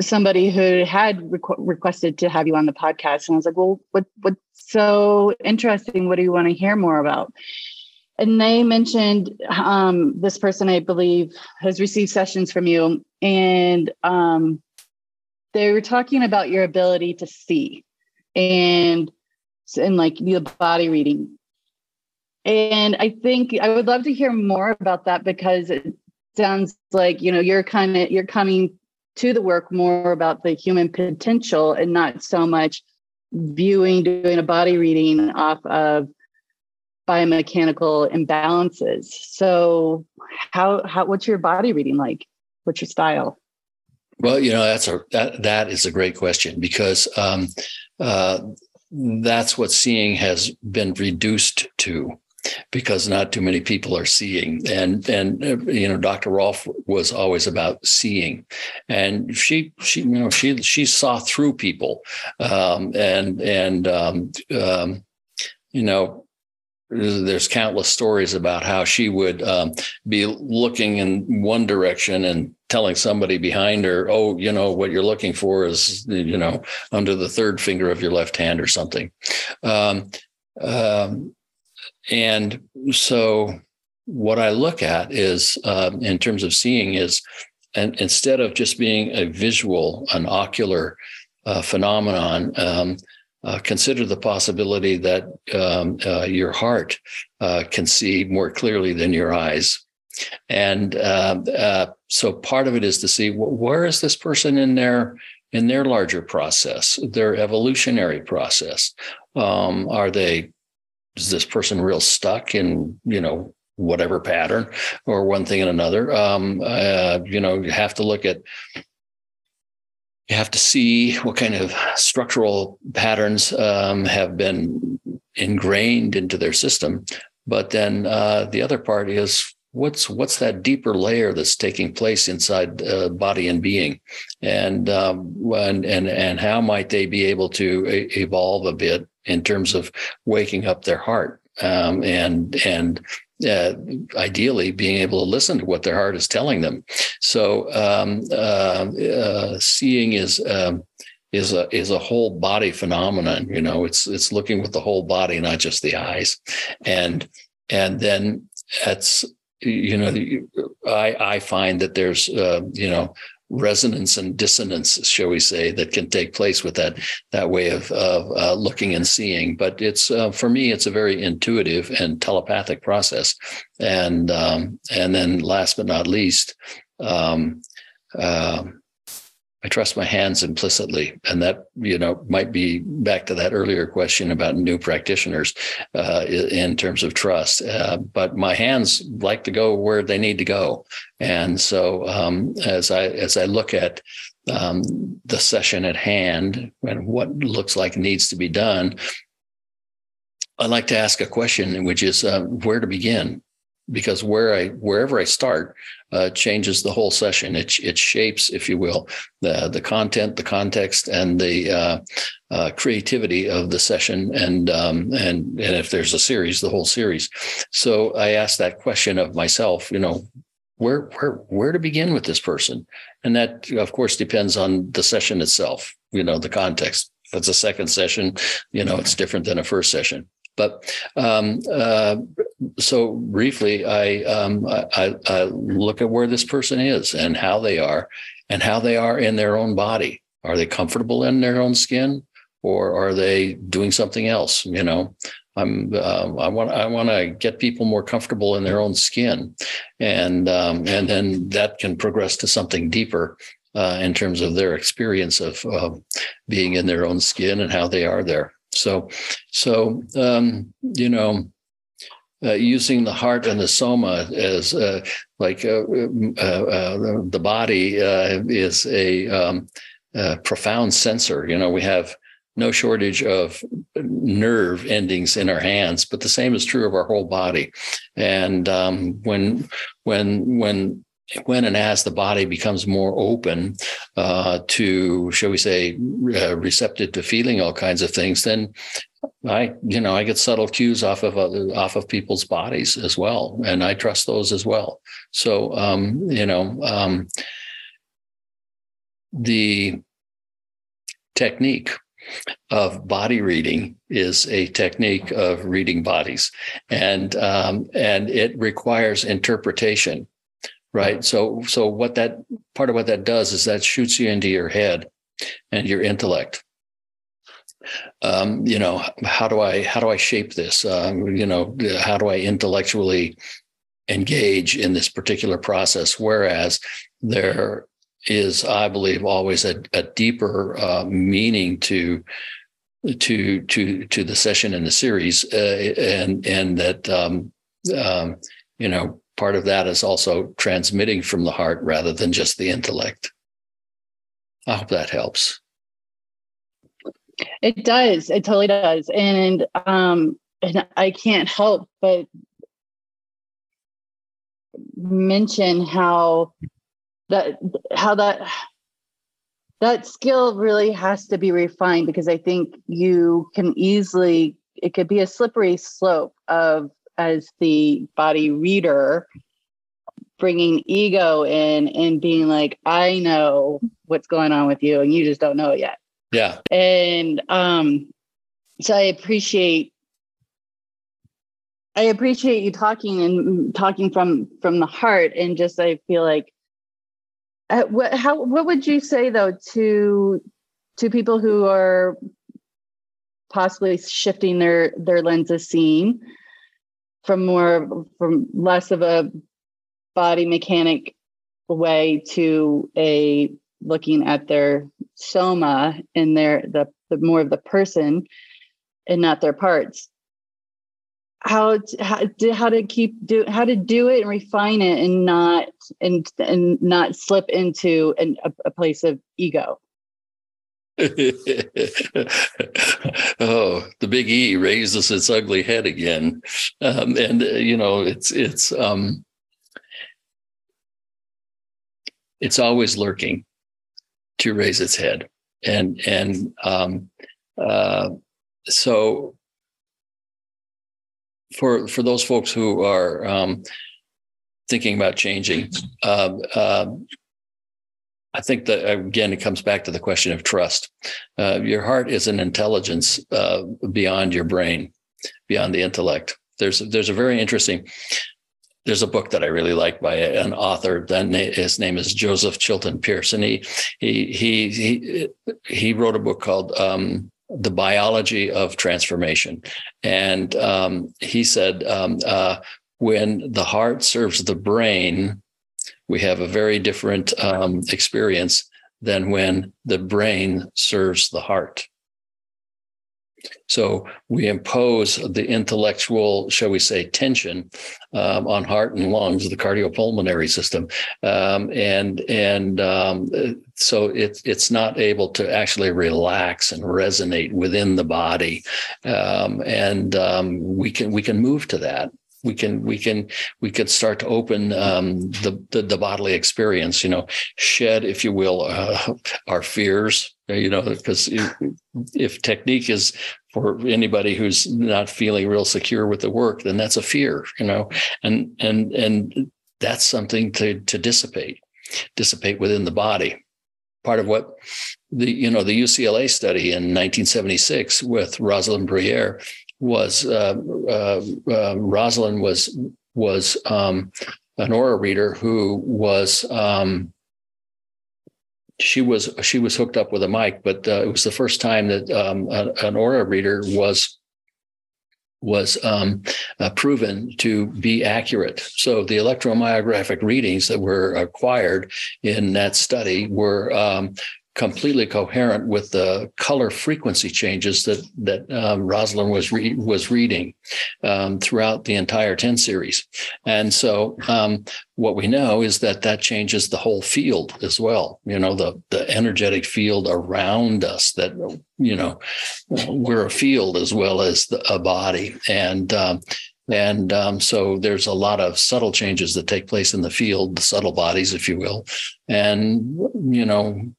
somebody who had requ- requested to have you on the podcast, and I was like, "Well, what what's so interesting? What do you want to hear more about?" And they mentioned um, this person, I believe, has received sessions from you, and um, they were talking about your ability to see, and and like the body reading. And I think I would love to hear more about that because it sounds like you know you're kind of you're coming to the work more about the human potential and not so much viewing doing a body reading off of biomechanical imbalances. So how how what's your body reading like? What's your style? Well you know that's a that, that is a great question because um, uh, that's what seeing has been reduced to because not too many people are seeing. And and uh, you know, Dr. Rolf was always about seeing, and she she you know she she saw through people, um, and and um, um, you know there's countless stories about how she would um, be looking in one direction and telling somebody behind her, "Oh, you know what you're looking for is you know under the third finger of your left hand or something." Um, um, and so what I look at is, um, in terms of seeing, is and instead of just being a visual, an ocular uh, phenomenon, um, uh, consider the possibility that um, uh, your heart uh, can see more clearly than your eyes. And um, uh, so part of it is to see where is this person in their in their larger process, their evolutionary process. Um, are they is this person real stuck in you know whatever pattern or one thing and another? Um, uh, you know you have to look at you have to see what kind of structural patterns um, have been ingrained into their system. But then uh, the other part is what's what's that deeper layer that's taking place inside uh, body and being? And um, and and and how might they be able to evolve a bit in terms of waking up their heart um, and and uh, ideally being able to listen to what their heart is telling them. So um, uh, uh, seeing is um, is a is a whole body phenomenon. You know, it's it's looking with the whole body, not just the eyes, and and then it's you know I I find that there's uh, you know resonance and dissonance, shall we say, that can take place with that that way of, of uh, looking and seeing. But it's uh, for me, it's a very intuitive and telepathic process. And um, and then last but not least, um, uh, I trust my hands implicitly, and that you know might be back to that earlier question about new practitioners uh, in terms of trust. Uh, but my hands like to go where they need to go, and so um, as I as I look at um, the session at hand and what looks like needs to be done, I like to ask a question, which is uh, where to begin? Because where I wherever I start uh, changes the whole session. It it shapes, if you will, the the content, the context, and the uh, uh, creativity of the session, and um, and and if there's a series, the whole series. So I asked that question of myself. You know, where where where to begin with this person, and that of course depends on the session itself. You know, the context. If it's a second session, you know, it's different than a first session. But um, uh, so briefly, I, um, I, I look at where this person is and how they are, and how they are in their own body. Are they comfortable in their own skin, or are they doing something else? You know, I'm uh, I want I want to get people more comfortable in their own skin, and um, and then that can progress to something deeper uh, in terms of their experience of uh, being in their own skin and how they are there. So, so um, you know, uh, using the heart and the soma as uh, like uh, uh, uh the body uh, is a, um, profound sensor. You know, we have no shortage of nerve endings in our hands, but the same is true of our whole body. And um, when when when when and as the body becomes more open uh, to, shall we say, uh, receptive to feeling all kinds of things, then I, you know, I get subtle cues off of uh, off of people's bodies as well, and I trust those as well. So, um, you know, um, the technique of body reading is a technique of reading bodies, and um, and it requires interpretation right? So so what that part of what that does is that shoots you into your head and your intellect. Um, you know how do i how do i shape this? Um, you know how do i intellectually engage in this particular process? Whereas there is i believe always a, a deeper uh, meaning to to to to the session in the series uh, and and that um, um, you know part of that is also transmitting from the heart rather than just the intellect. I hope that helps. It does. It totally does. And um and I can't help but mention how that how that that skill really has to be refined because I think you can easily it could be a slippery slope of as the body reader bringing ego in and being like i know what's going on with you and you just don't know it yet. Yeah. And um so i appreciate i appreciate you talking and talking from from the heart and just i feel like uh, what how what would you say though to to people who are possibly shifting their their lens of seeing from more from less of a body mechanic way to a looking at their soma and their the, the more of the person and not their parts. How to, how, to, how to keep do how to do it and refine it and not and and not slip into an, a, a place of ego oh, the big E raises its ugly head again, um, and uh, you know it's it's um, it's always lurking to raise its head, and and um, uh, so for for those folks who are um, thinking about changing, uh, I think that again, it comes back to the question of trust. Uh, your heart is an intelligence uh, beyond your brain, beyond the intellect. There's there's a very interesting. There's a book that I really like by an author. Then his name is Joseph Chilton Pearson. He he he he he wrote a book called um, "The Biology of Transformation," and um, he said um, uh, when the heart serves the brain, we have a very different um, experience than when the brain serves the heart. So we impose the intellectual, shall we say, tension um, on heart and lungs, the cardiopulmonary system, um, and and um, so it's it's not able to actually relax and resonate within the body, um, and um, we can we can move to that we can we can we could start to open um, the, the, the bodily experience you know shed if you will uh, our fears you know because if, technique is for anybody who's not feeling real secure with the work then that's a fear you know and and and that's something to to dissipate dissipate within the body. Part of what the you know the UCLA study in 1976 with Rosalind Bruyere was uh, uh, uh, Rosalind was was um, an aura reader who was um, she was she was hooked up with a mic, but uh, it was the first time that um, an aura reader was was um, uh, proven to be accurate. So the electromyographic readings that were acquired in that study were um, completely coherent with the color frequency changes that that um, Rosalind was re- was reading um, throughout the entire 10 series. And so um, what we know is that that changes the whole field as well. You know, the the energetic field around us that you know we're a field as well as the, a body and um, and um, so there's a lot of subtle changes that take place in the field, the subtle bodies, if you will. And, you know,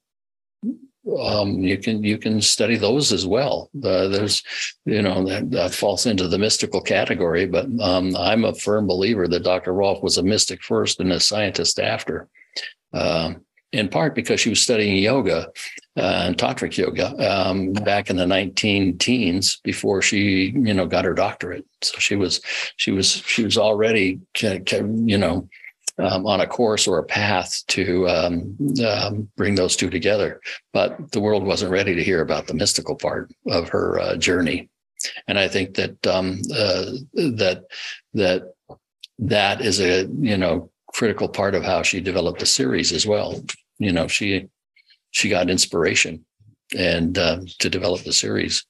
um, you can you can study those as well. There's you know that, that, falls into the mystical category, but um, I'm a firm believer that Dr. Rolf was a mystic first and a scientist after. Uh, in part because she was studying yoga uh, and tantric yoga um, back in the 19 teens before she you know got her doctorate so she was she was she was already you know um, on a course or a path to um, um, bring those two together. But the world wasn't ready to hear about the mystical part of her uh, journey, and I think that um, uh, that that that is a you know critical part of how she developed the series as well. You know, she she got inspiration and uh, to develop the series.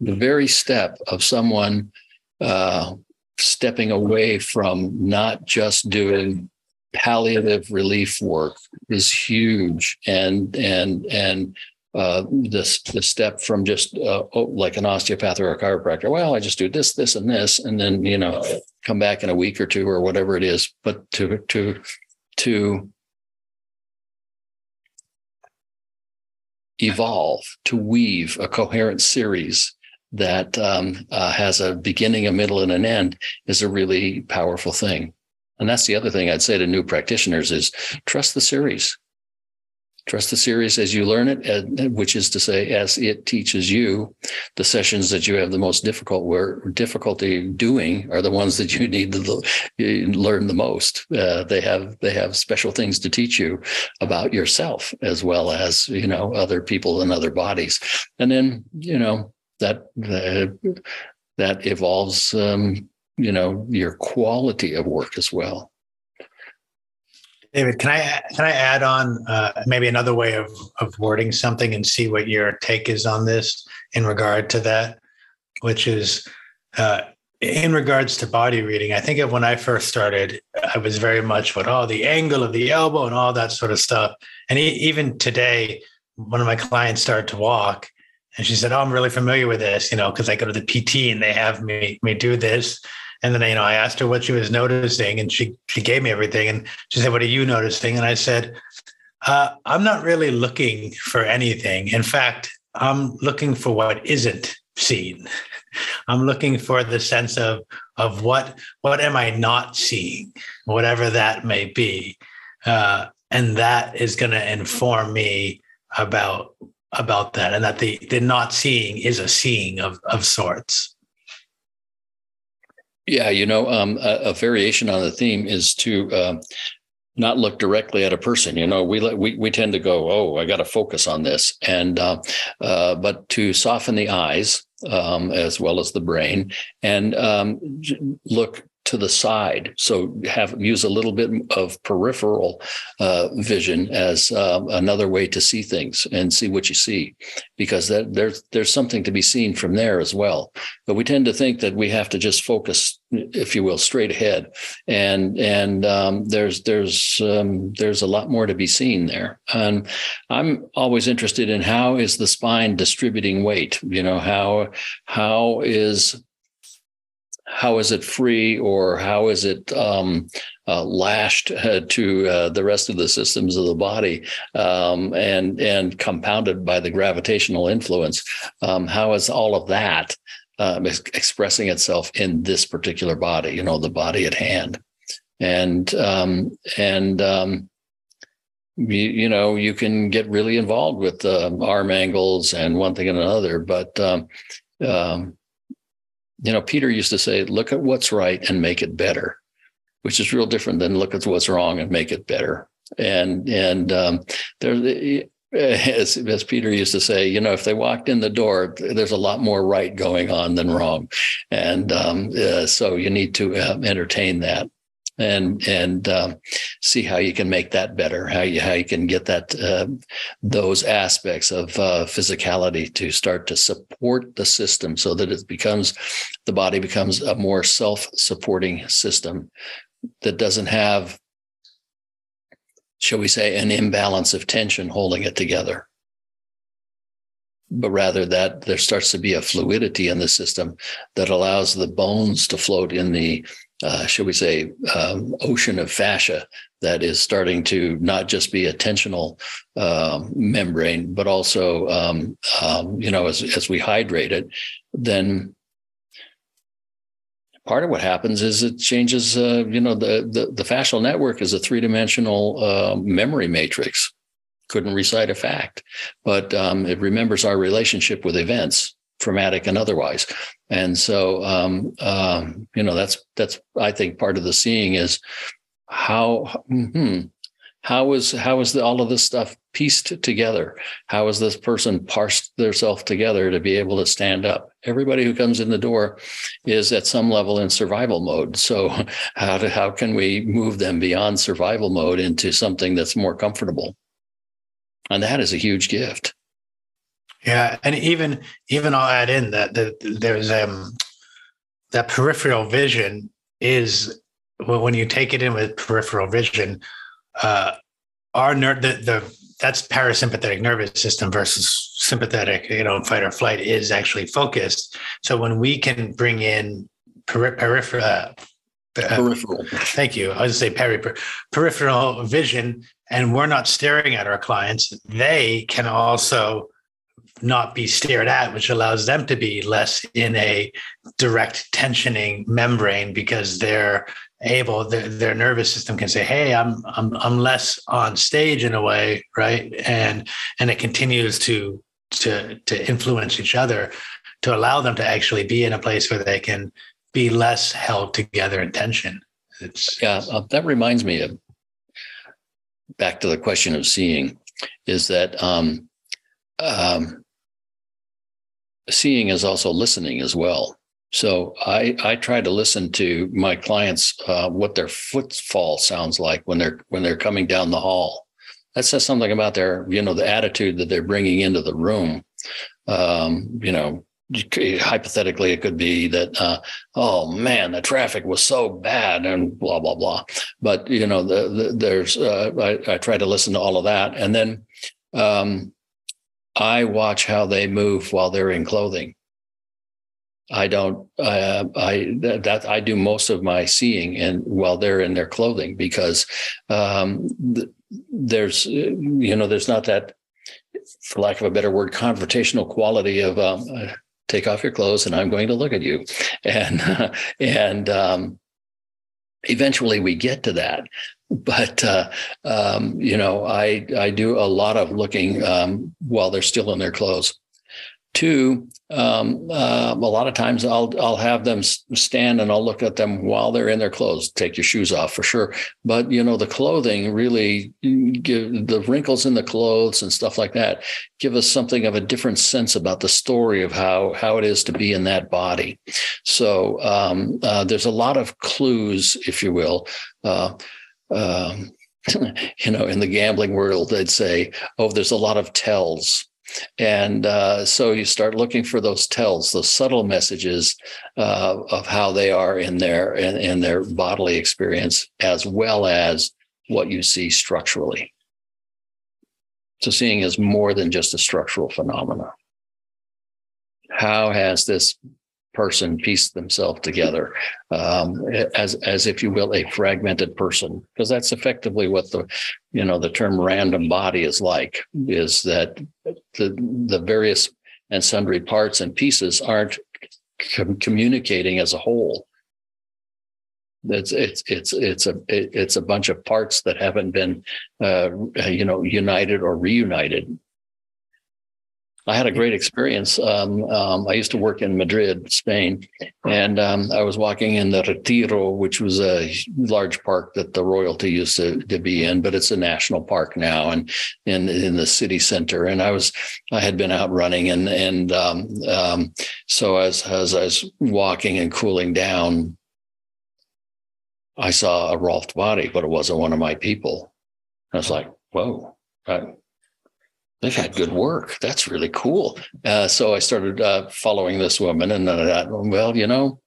The very step of someone uh, stepping away from not just doing palliative relief work is huge and and and uh, this the step from just uh, oh, like an osteopath or a chiropractor. Well, I just do this, this, and this, and then you know come back in a week or two or whatever it is. But to to to evolve, to weave a coherent series that um, uh, has a beginning, a middle, and an end is a really powerful thing. And that's the other thing I'd say to new practitioners is trust the series. Trust the series as you learn it, which is to say, as it teaches you, the sessions that you have the most difficult difficulty doing are the ones that you need to learn the most. Uh, they have they have special things to teach you about yourself as well as you know other people and other bodies. And then you know that that, evolves um, you know your quality of work as well. David can i can i add on uh, maybe another way of of wording something and see what your take is on this in regard to that which is uh, in regards to body reading i think of when i first started i was very much what oh the angle of the elbow and all that sort of stuff. And even today one of my clients started to walk and she said, "Oh, I'm really familiar with this, you know, because I go to the PT and they have me me do this." And then you know, I asked her what she was noticing, and she she gave me everything. And she said, "What are you noticing?" And I said, uh, "I'm not really looking for anything. In fact, I'm looking for what isn't seen. I'm looking for the sense of of what what am I not seeing, whatever that may be, uh, and that is going to inform me about about that and that the the not seeing is a seeing of of sorts. Yeah you know um, a, a, variation on the theme is to um, not look directly at a person you know we we, we tend to go oh i got to focus on this and uh, uh, but to soften the eyes um, as well as the brain and um, look to the side. So have use a little bit of peripheral uh, vision as um, another way to see things and see what you see, because that, there's there's something to be seen from there as well. But we tend to think that we have to just focus, if you will, straight ahead, and and um, there's there's um, there's a lot more to be seen there. And I'm always interested in how is the spine distributing weight. You know how how is how is it free or how is it um, uh, lashed uh, to uh, the rest of the systems of the body um, and and compounded by the gravitational influence? Um, how is all of that um, expressing itself in this particular body you know the body at hand? And um, and um, you, you, know you can get really involved with arm angles and one thing and another but you know, Peter used to say, look at what's right and make it better, which is real different than look at what's wrong and make it better. And, and, um, there, as, as Peter used to say, you know, if they walked in the door, there's a lot more right going on than wrong. And, um, uh, so you need to uh, entertain that and and um, see how you can make that better, how you how you can get that uh, those aspects of uh, physicality to start to support the system, so that it becomes the body becomes a more self-supporting system that doesn't have, shall we say, an imbalance of tension holding it together. But rather that there starts to be a fluidity in the system that allows the bones to float in the uh, shall we say, um, ocean of fascia that is starting to not just be a tensional um, membrane, but also, um, um, you know, as, as we hydrate it, then part of what happens is it changes, uh, you know, the, the, the fascial network is a three dimensional uh, memory matrix. Couldn't recite a fact, but um, it remembers our relationship with events traumatic and otherwise. And so, um, um, you know, that's that's I think part of the seeing is how hmm, how is how is the, all of this stuff pieced together? How is this person parsed themselves together to be able to stand up? Everybody who comes in the door is at some level in survival mode. So how to, how can we move them beyond survival mode into something that's more comfortable? And that is a huge gift. Yeah, and even even I'll add in that the, there's um that peripheral vision is when you take it in with peripheral vision, uh, our nerve the, the that's parasympathetic nervous system versus sympathetic, you know, fight or flight is actually focused. So when we can bring in peri- peripheral. Uh, peripheral. Thank you. I was say peri- peripheral vision, and we're not staring at our clients. They can also not be stared at, which allows them to be less in a direct tensioning membrane because they're able their, their nervous system can say hey i'm i'm i'm less on stage in a way right? And and it continues to to to influence each other to allow them to actually be in a place where they can be less held together in tension. It's yeah uh, that reminds me of back to the question of seeing is that um um seeing is also listening as well. So I I try to listen to my clients uh, what their footfall sounds like when they're when they're coming down the hall. That says something about their you know the attitude that they're bringing into the room. Um, you know, hypothetically it could be that uh, oh man the traffic was so bad and blah blah blah. But you know the, the there's uh, I, I try to listen to all of that and then. Um, I watch how they move while they're in clothing. I don't. Uh, I that I do most of my seeing and while they're in their clothing because um, there's you know there's not that, for lack of a better word, confrontational quality of um, uh, take off your clothes and I'm going to look at you, and and um, eventually we get to that but uh, um, you know, I I do a lot of looking um, while they're still in their clothes. Two, um, uh, a lot of times I'll I'll have them stand and I'll look at them while they're in their clothes. Take your shoes off for sure, but you know the clothing really give the wrinkles in the clothes and stuff like that give us something of a different sense about the story of how how it is to be in that body. So um, uh, there's a lot of clues, if you will. Uh, um, you know, in the gambling world, they'd say, oh, there's a lot of tells. And uh, so you start looking for those tells, those subtle messages uh, of how they are in their in, in their bodily experience, as well as what you see structurally. So seeing is more than just a structural phenomena. How has this person piece themselves together um, as as if you will a fragmented person. Because that's effectively what the you know the term random body is like is that the the various and sundry parts and pieces aren't com- communicating as a whole. It's it's it's it's a it's a bunch of parts that haven't been uh, you know united or reunited I had a great experience. Um, um, I used to work in Madrid, Spain, and um, I was walking in the Retiro, which was a large park that the royalty used to, to be in, but it's a national park now, and in in the city center. And I was, I had been out running, and and um, um, so as as I was walking and cooling down, I saw a Rolf body, but it wasn't one of my people. I was like, whoa. I, they've had good work. That's really cool. Uh, so I started uh, following this woman, and then I thought, well, you know,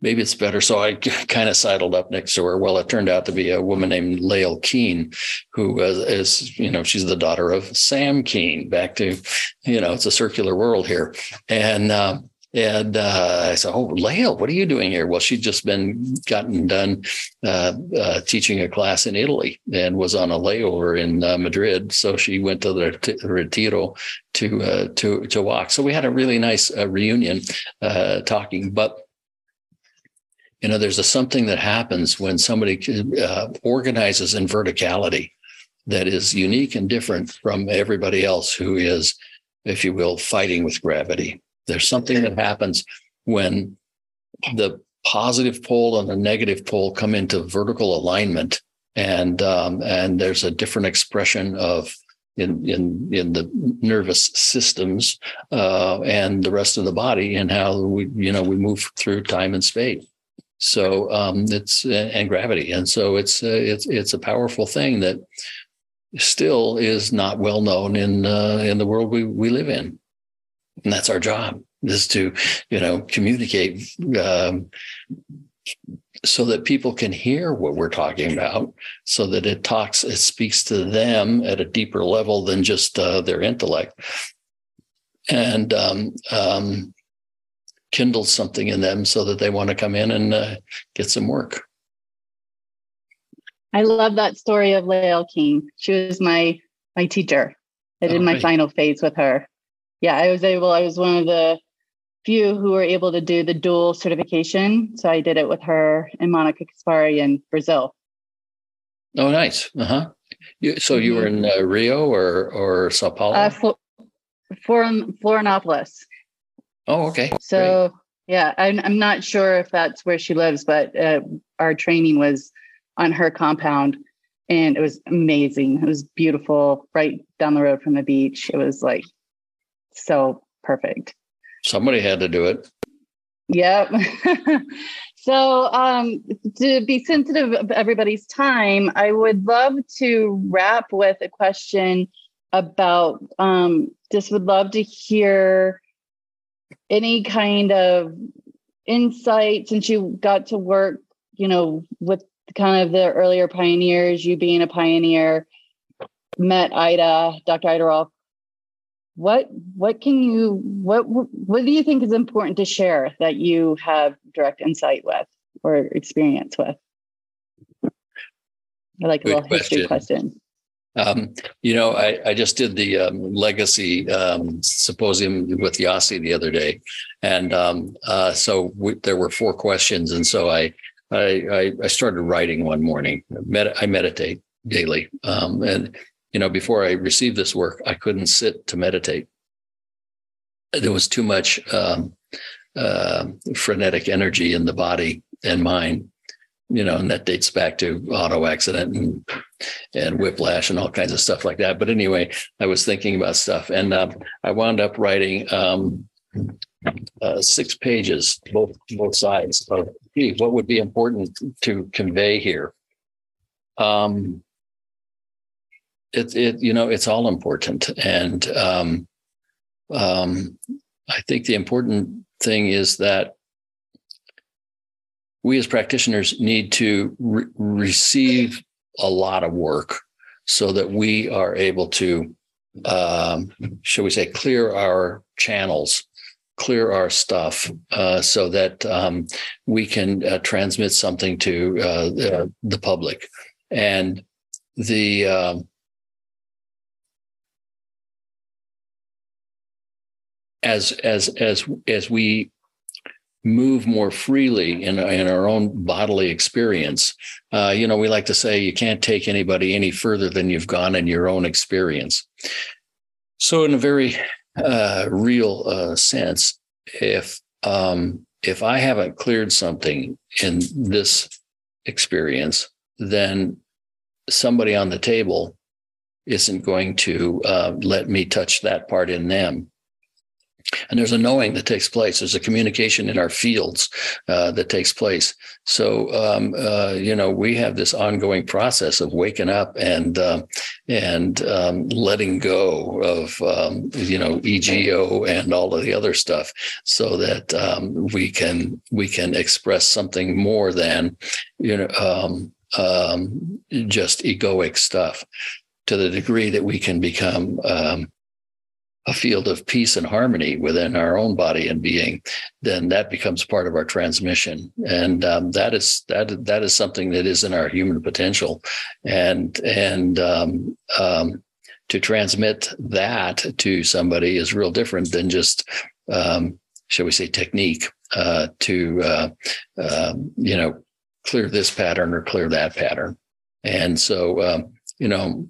maybe it's better. So I kind of sidled up next to her. Well, it turned out to be a woman named Lael Keen, who is, is, you know, she's the daughter of Sam Keen. Back to, you know, it's a circular world here, and. Uh, and uh, I said, "Oh, Lael, what are you doing here?" Well, she'd just been gotten done uh, uh, teaching a class in Italy and was on a layover in uh, Madrid, so she went to the Retiro to uh, to to walk. So we had a really nice uh, reunion talking. But you know, there's a something that happens when somebody organizes in verticality that is unique and different from everybody else who is, if you will, fighting with gravity there's something that happens when the positive pole and the negative pole come into vertical alignment, and um, and there's a different expression of in in in the nervous systems uh, and the rest of the body and how we you know we move through time and space. So um, it's and gravity, and so it's uh, it's it's a powerful thing that still is not well known in uh, in the world we we live in and that's our job is to you know communicate um, so that people can hear what we're talking about so that it talks it speaks to them at a deeper level than just uh, their intellect. And um, um, kindles something in them so that they want to come in and uh, get some work. I love that story of Lael Keen. She was my my teacher. I did oh, my right. final phase with her yeah, I was able, I was one of the few who were able to do the dual certification. So I did it with her and Monica Caspari in Brazil. Oh, nice. Uh huh. So you were in uh, Rio or or Sao Paulo? Uh, for, Florianopolis. Oh, okay. So Great. yeah, I'm I'm not sure if that's where she lives, but uh, our training was on her compound, and it was amazing. It was beautiful, right down the road from the beach. It was like so perfect. Somebody had to do it. Yep. so, um, to be sensitive of everybody's time, I would love to wrap with a question about um, just would love to hear any kind of insight since you got to work, you know, with kind of the earlier pioneers, you being a pioneer, met Ida, Dr. Ida Rolf what what can you what what do you think is important to share that you have direct insight with or experience with? I like a Good little question. history question. um, you know, I, I just did the um, legacy um, symposium with IASI the other day, and um, uh, so we, there were four questions, and so I I, I started writing one morning. I meditate daily, um, and you know, before I received this work, I couldn't sit to meditate. There was too much um, uh, frenetic energy in the body and mind, you know, and that dates back to auto accident and and whiplash and all kinds of stuff like that. But anyway, I was thinking about stuff, and uh, I wound up writing um, uh, six pages, both both sides of gee, what would be important to convey here. Um, it, it you know it's all important and um, um, i think the important thing is that we as practitioners need to re- receive a lot of work so that we are able to um, shall we say clear our channels clear our stuff uh, so that um, we can uh, transmit something to uh, the, the, public. And the as as as as we move more freely in, in our own bodily experience. Uh, you know, we like to say you can't take anybody any further than you've gone in your own experience. So, in a very uh, real uh, sense, if um, if I haven't cleared something in this experience, then somebody on the table isn't going to uh, let me touch that part in them. And there's a knowing that takes place. There's a communication in our fields uh, that takes place. So um, uh, you know we have this ongoing process of waking up and uh, and um, letting go of um, you know ego and all of the other stuff, so that um, we can we can express something more than you know um, um, just egoic stuff. To the degree that we can become a field of peace and harmony within our own body and being, then that becomes part of our transmission, and um, that is that that is something that is in our human potential, and and um, um, to transmit that to somebody is real different than just, um, shall we say, technique uh, to uh, uh, you know clear this pattern or clear that pattern, and so um, you know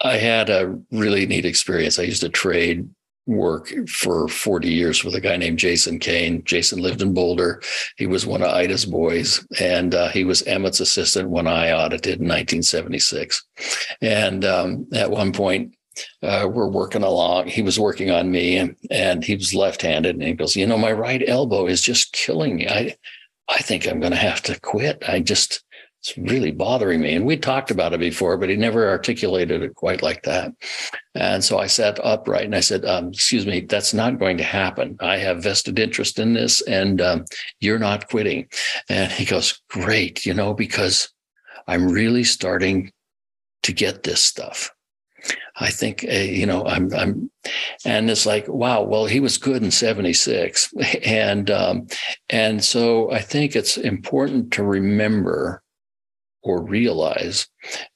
I had a really neat experience. I used to trade work for 40 years with a guy named Jason Kane. Jason lived in Boulder. He was one of Ida's boys, and uh, he was Emmett's assistant when I audited in 1976. And um, at one point, uh, we're working along. He was working on me, and, and he was left-handed. And he goes, "You know, my right elbow is just killing me. I, I think I'm going to have to quit. I just." It's really bothering me. And we talked about it before, but he never articulated it quite like that. And so I sat upright and I said, um, Excuse me, that's not going to happen. I have vested interest in this and um, you're not quitting. And he goes, Great, you know, because I'm really starting to get this stuff. I think uh, you know I'm I'm, and it's like wow. Well, he was good in '76, and um, and so I think it's important to remember or realize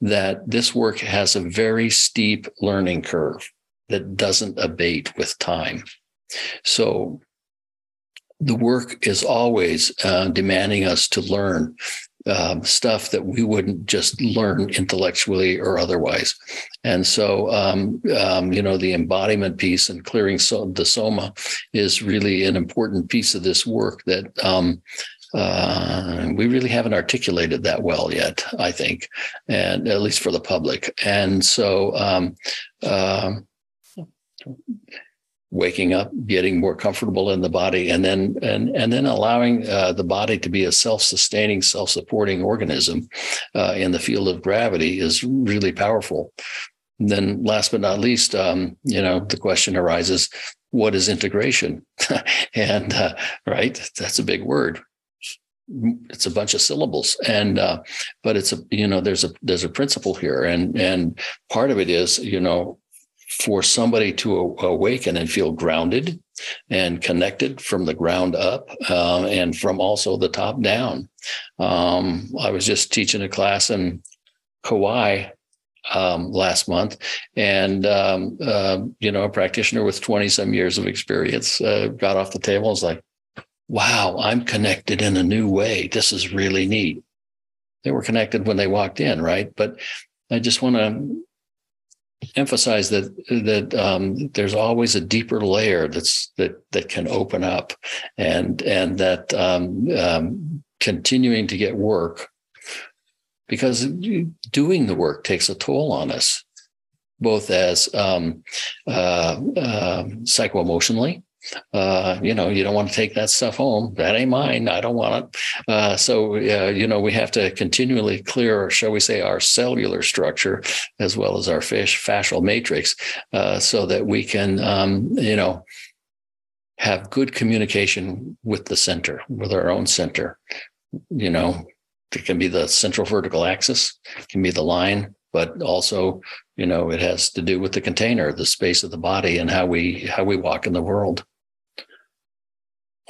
that this work has a very steep learning curve that doesn't abate with time. So the work is always uh, demanding us to learn um, stuff that we wouldn't just learn intellectually or otherwise. And so, um, um, you know, the embodiment piece and clearing so- the soma is really an important piece of this work that um, uh, we really haven't articulated that well yet, I think, and at least for the public. And so, um, uh, waking up, getting more comfortable in the body, and then and and then allowing uh, the body to be a self-sustaining, self-supporting organism uh, in the field of gravity is really powerful. And then, last but not least, um, you know, the question arises: What is integration? and uh, right, that's a big word it's a bunch of syllables. And uh, but it's a you know there's a there's a principle here. And and part of it is you know for somebody to awaken and feel grounded and connected from the ground up uh, and from also the top down. Um, i was just teaching a class in kauai um, last month, and um, uh, you know, a practitioner with twenty some years of experience uh, got off the table and was like, wow, I'm connected in a new way. This is really neat. They were connected when they walked in, right? But I just want to emphasize that that um, there's always a deeper layer that's that that can open up, and and that um, um, continuing to get work because doing the work takes a toll on us, both as um, uh, uh, psycho-emotionally uh, you know, you don't want to take that stuff home. That ain't mine. I don't want it. Uh, so, uh, you know, we have to continually clear, shall we say, our cellular structure as well as our fish fascial matrix, uh, so that we can, um, you know, have good communication with the center, with our own center. You know, it can be the central vertical axis, can be the line, but also, you know, it has to do with the container, the space of the body, and how we how we walk in the world.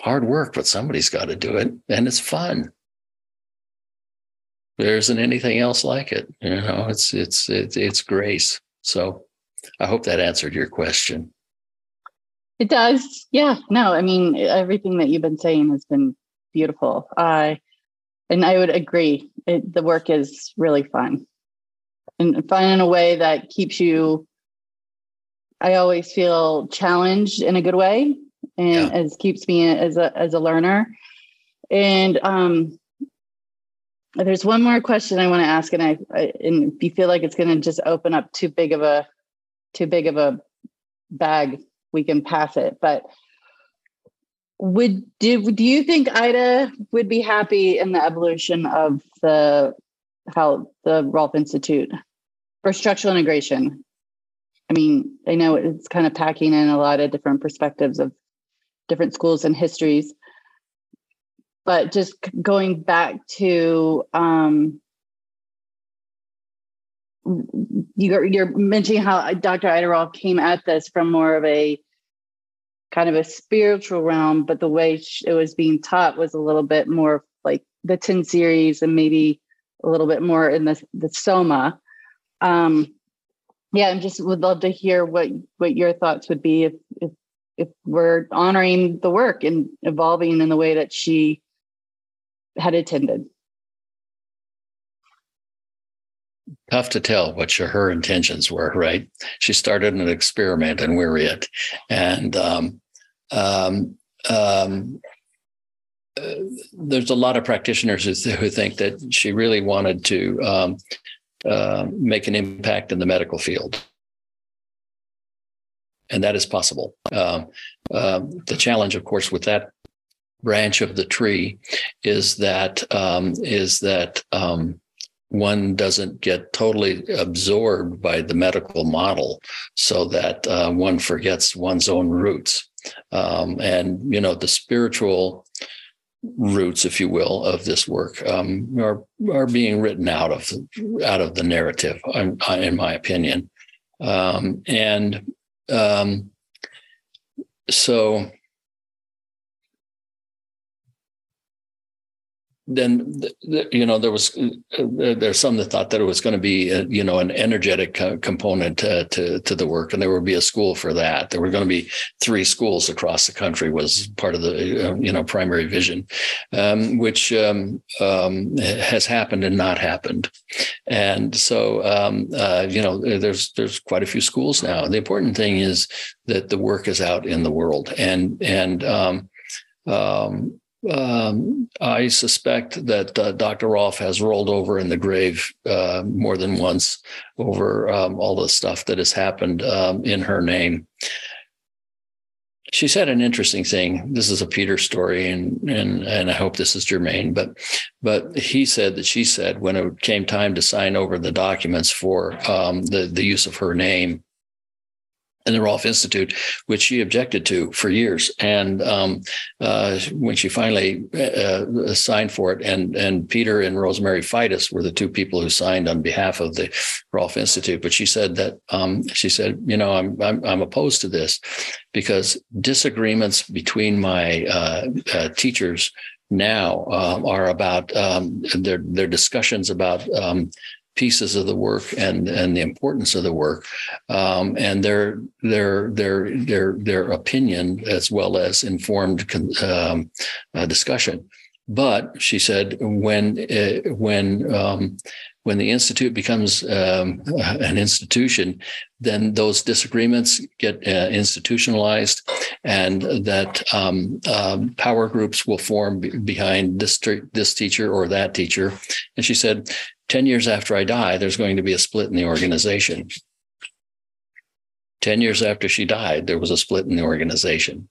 Hard work, but somebody's got to do it, and it's fun. There isn't anything else like it. You know, it's it's it's, it's grace. So, I hope that answered your question. It does. Yeah. No, I mean, everything that you've been saying has been beautiful. Uh, and I would agree. It, the work is really fun and fun in a way that keeps you. I always feel challenged in a good way, and yeah. as keeps me as a as a learner. And um, there's one more question I want to ask, and I, I and if you feel like it's going to just open up too big of a too big of a bag, we can pass it. But would do do you think Ida would be happy in the evolution of the how the Rolf Institute for structural integration? I mean, I know it's kind of packing in a lot of different perspectives of different schools and histories, but just going back to um, you're, you're mentioning how Dr. Ida came at this from more of a kind of a spiritual realm, but the way it was being taught was a little bit more like the 10 series and maybe a little bit more in the, the soma. Um, yeah, I just would love to hear what what your thoughts would be if if if we're honoring the work and evolving in the way that she had attended. Tough to tell what her intentions were, right? She started an experiment and we're it. And um, um, um, uh, there's a lot of practitioners who, who, think that she really wanted to um, uh, make an impact in the medical field. And that is possible. Uh, the challenge, of course, with that branch of the tree is that um, is that um, one doesn't get totally absorbed by the medical model so that uh, one forgets one's own roots um, and you know the spiritual roots, if you will, of this work um, are are being written out of out of the narrative, in my opinion, um, and um, so then you know there was uh, there's some that thought that it was going to be a, you know an energetic component to, to, to the work and there would be a school for that. There were going to be three schools across the country was part of the uh, you know primary vision um, which um, um, has happened and not happened. And so um, uh, you know there's there's quite a few schools now. The important thing is that the work is out in the world and and um, um, I suspect that uh, Dr. Rolf has rolled over in the grave uh, more than once over um, all the stuff that has happened um, in her name. She said an interesting thing. This is a Peter story, and and and I hope this is germane. But but he said that she said when it came time to sign over the documents for um, the the use of her name, in the Rolf Institute, which she objected to for years. And um, uh, when she finally uh, signed for it, and and Peter and Rosemary Feitis were the two people who signed on behalf of the Rolf Institute. But she said that um, she said, you know, I'm, I'm, I'm opposed to this because disagreements between my uh, uh teachers now uh, are about um, their their discussions about um, pieces of the work and and the importance of the work um, and their their their their their opinion as well as informed um, uh, discussion but she said when uh, when um, when the institute becomes um, an institution, then those disagreements get uh, institutionalized, and that um, um, power groups will form behind this this teacher or that teacher. And she said, 10 years after I die, there's going to be a split in the organization. 10 years after she died, there was a split in the organization,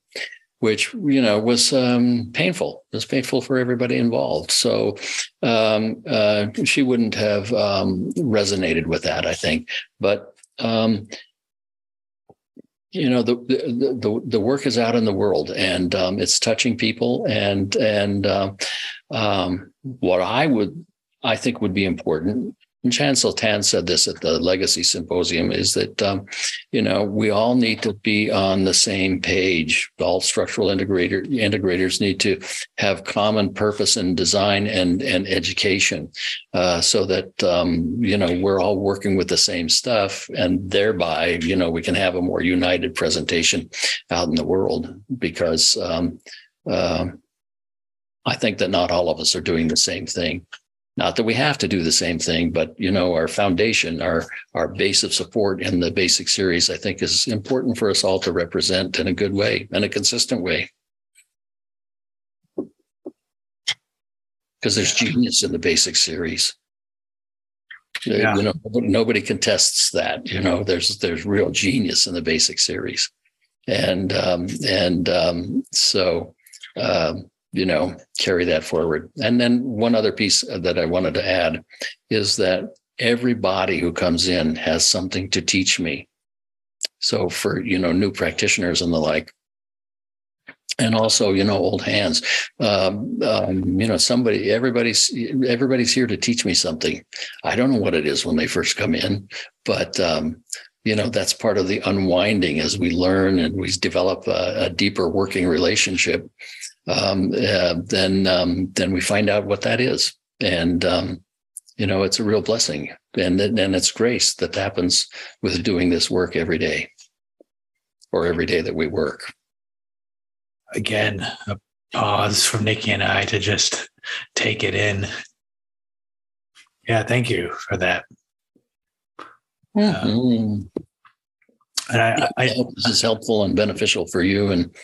which, you know, was um, painful. It was painful for everybody involved. So um, uh, she wouldn't have um, resonated with that, I think. But, um, you know, the, the, the, the, work is out in the world and um, it's touching people. And, and uh, um, what I would I think would be important and Chancellor Tan said this at the Legacy Symposium, is that um, you know we all need to be on the same page. All structural integrator integrators need to have common purpose in design and and education, uh, so that um, you know we're all working with the same stuff, and thereby you know we can have a more united presentation out in the world. Because um, uh, I think that not all of us are doing the same thing. Not that we have to do the same thing, but you know, our foundation, our our base of support in the basic series, I think is important for us all to represent in a good way and a consistent way. Because there's genius in the basic series. Yeah. You know, nobody contests that. You know, there's there's real genius in the basic series, and um, and um, so um, you know, carry that forward. And then one other piece that I wanted to add is that everybody who comes in has something to teach me. So for, you know, new practitioners and the like, and also, you know, old hands, um, um, you know, somebody, everybody's, everybody's here to teach me something. I don't know what it is when they first come in, but, um, you know that's part of the unwinding as we learn and we develop a, a deeper working relationship um, uh, then um, then we find out what that is, and um, you know it's a real blessing, and and it's grace that happens with doing this work every day, or every day that we work. Again, a pause from Nikki and I to just take it in. Yeah, thank you for that. Mm-hmm. and I, I, I, this is helpful and beneficial for you and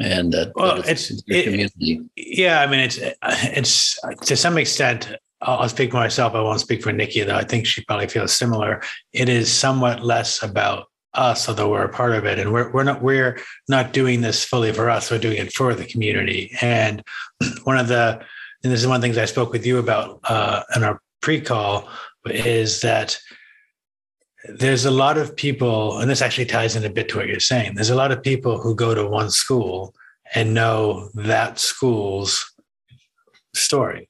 and that, well, that it's, it's it, community. Yeah, I mean, it's it's to some extent. I'll speak for myself. I won't speak for Nikki, though. I think she probably feels similar. It is somewhat less about us, although we're a part of it, and we're we're not we're not doing this fully for us. We're doing it for the community. And one of the and this is one of the things I spoke with you about uh, in our pre-call is that there's a lot of people, and this actually ties in a bit to what you're saying. There's a lot of people who go to one school and know that school's story,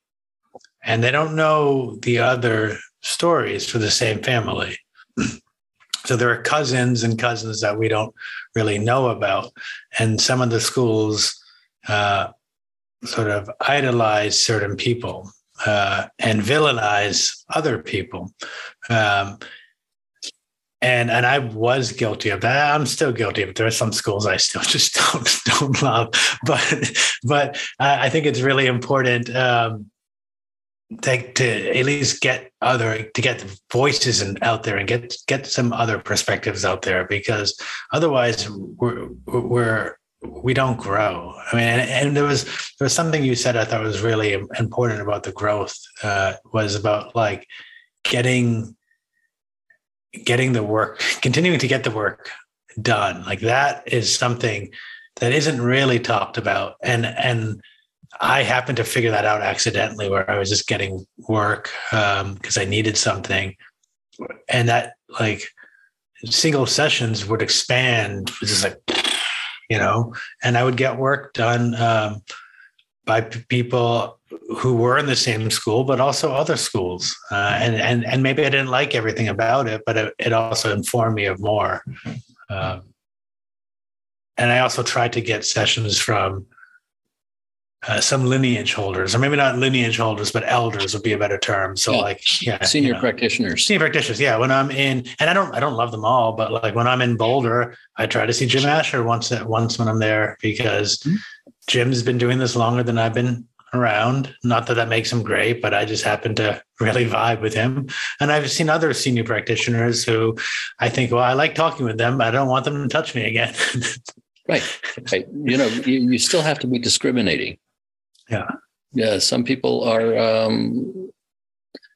and they don't know the other stories for the same family. so there are cousins and cousins that we don't really know about, and some of the schools uh, sort of idolize certain people uh, and villainize other people. Um, and and I was guilty of that. I'm still guilty but. There are some schools I still just don't don't love, but but I think it's really important um, to, to at least get other to get voices and out there and get get some other perspectives out there because otherwise we're we're we don't grow. I mean, and, and, there was there was something you said I thought was really important about the growth uh, was about like getting getting the work, continuing to get the work done. Like that is something that isn't really talked about. And and I happened to figure that out accidentally where I was just getting work because um, I needed something. And that like single sessions would expand, which is like, you know, and I would get work done um, by people who were in the same school, but also other schools. Uh, and, and, and maybe I didn't like everything about it, but it, it also informed me of more. Um, and I also tried to get sessions from uh, some lineage holders, or maybe not lineage holders, but elders would be a better term. So, yeah. like, yeah, senior you know, practitioners, senior practitioners. Yeah, when I'm in, and I don't, I don't love them all, but like when I'm in Boulder, I try to see Jim Asher once, once when I'm there because mm-hmm. Jim's been doing this longer than I've been around. Not that that makes him great, but I just happen to really vibe with him. And I've seen other senior practitioners who I think, well, I like talking with them, but I don't want them to touch me again. right. Right. You know, you, you still have to be discriminating. Yeah. Yeah. Some people are, um,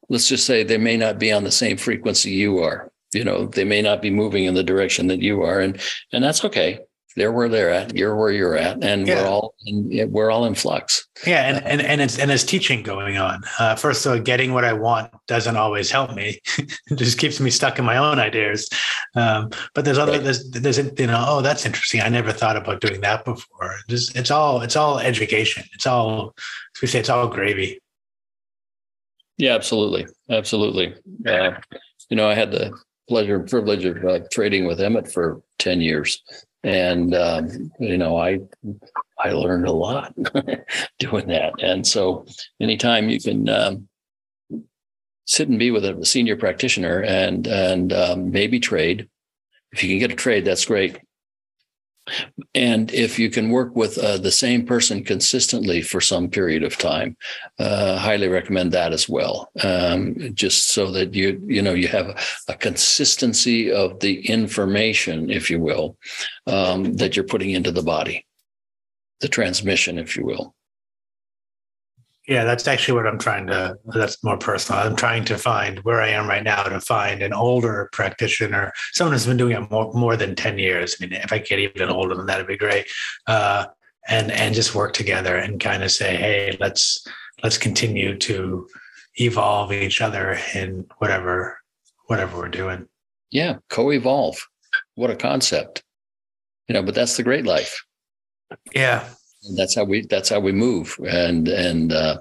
let's just say they may not be on the same frequency you are. You know, they may not be moving in the direction that you are, and and that's okay they're where they're at you're where you're at and yeah. we're all in, we're all in flux. Yeah and and, and it's and it's teaching going on. Uh, first of all getting what i want doesn't always help me. It just keeps me stuck in my own ideas. Um, but there's other right. there's there's you know oh that's interesting. I never thought about doing that before. Just it's all it's all education. It's all as we say it's all gravy. Yeah, absolutely, absolutely. Uh, you know, I had the pleasure and privilege of uh, trading with Emmett for ten years, and um, you know, I I learned a lot doing that. And so, anytime you can um, sit and be with a senior practitioner and and um, maybe trade, if you can get a trade, that's great. And if you can work with uh, the same person consistently for some period of time, uh, highly recommend that as well. Um, just so that you you know you have a consistency of the information, if you will, um, that you're putting into the body, the transmission, if you will. Yeah, that's actually what I'm trying to. That's more personal. I'm trying to find where I am right now to find an older practitioner, someone who's been doing it more more than ten years. I mean, if I get even older than that, it'd be great. Uh, and and just work together and kind of say, hey, let's let's continue to evolve each other in whatever whatever we're doing. Yeah, co-evolve. What a concept. You know, but that's the great life. Yeah, that's how we that's how we move. And and uh,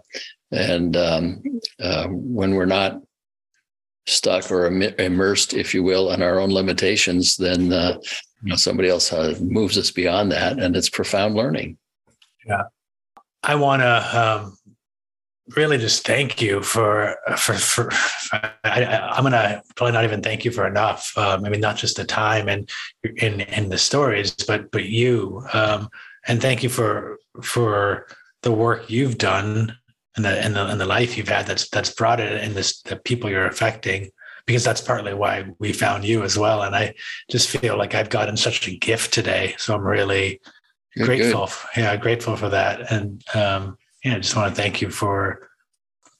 and um, uh, when we're not stuck or immersed if you will in our own limitations then uh, you know somebody else uh, moves us beyond that and it's profound learning. Yeah. I want to um, really just thank you for for for, for I, am gonna probably not even thank you for enough um, i mean not just the time and in in the stories but but you um, and thank you for for the work you've done and the and the, and the life you've had that's that's brought it in this the people you're affecting because that's partly why we found you as well. And i just feel like i've gotten such a gift today. So i'm really You're grateful good. yeah grateful for that. And um yeah i just want to thank you for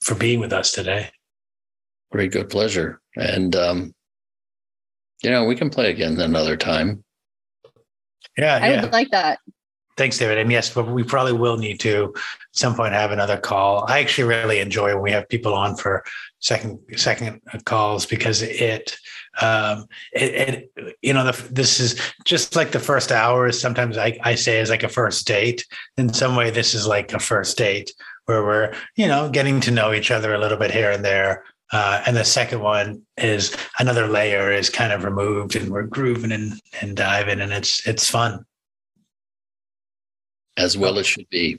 for being with us today. Great good pleasure. And um you know we can play again another time. Yeah i yeah. would like that Thanks, David. And yes, but we probably will need to at some point have another call. I actually really enjoy when we have people on for second second calls because it um it, it you know the, this is just like the first hour is sometimes I, I say is like a first date in some way this is like a first date where we're you know getting to know each other a little bit here and there uh, and the second one is another layer is kind of removed and we're grooving and, and diving and it's it's fun as well as should be.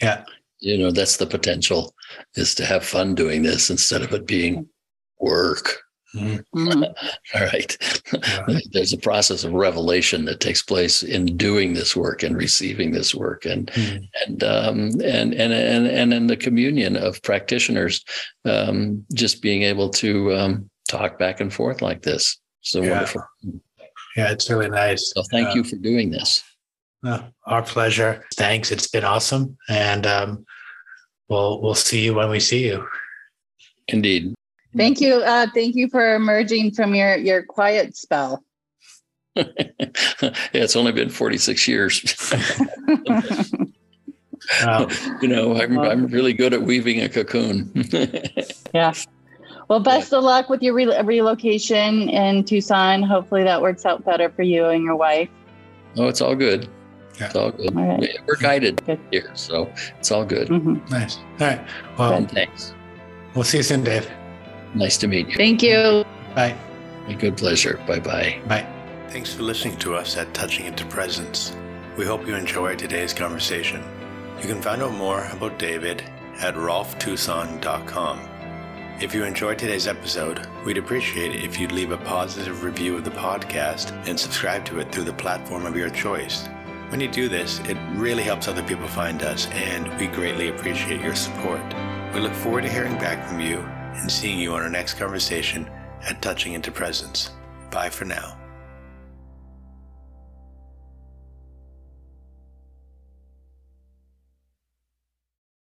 Yeah. You know, that's the potential is to have fun doing this instead of it being work. Mm-hmm. All right. Yeah. There's a process of revelation that takes place in doing this work and receiving this work, and mm-hmm. and um, and and and and in the communion of practitioners, um, just being able to um, talk back and forth like this. So yeah. wonderful. Yeah, it's really nice. So thank you for doing this. Oh, our pleasure. Thanks. It's been awesome. And um, we'll we'll see you when we see you. Indeed. Thank you. Uh, thank you for emerging from your your quiet spell. yeah, it's only been 46 years. you know, I'm, I'm really good at weaving a cocoon. yeah. Well, best of luck with your re- relocation in Tucson. Hopefully that works out better for you and your wife. Oh, it's all good. Yeah. It's all good. All right. We're guided good. here, so it's all good. Mm-hmm. Nice. All right. Well, and thanks. We'll see you soon, Dave. Nice to meet you. Thank you. Bye. A good pleasure. Bye bye. Bye. Thanks for listening to us at Touching Into Presence. We hope you enjoyed today's conversation. You can find out more about David at rolftucson.com. If you enjoyed today's episode, we'd appreciate it if you'd leave a positive review of the podcast and subscribe to it through the platform of your choice. When you do this, it really helps other people find us, and we greatly appreciate your support. We look forward to hearing back from you and seeing you on our next conversation at Touching Into Presence. Bye for now.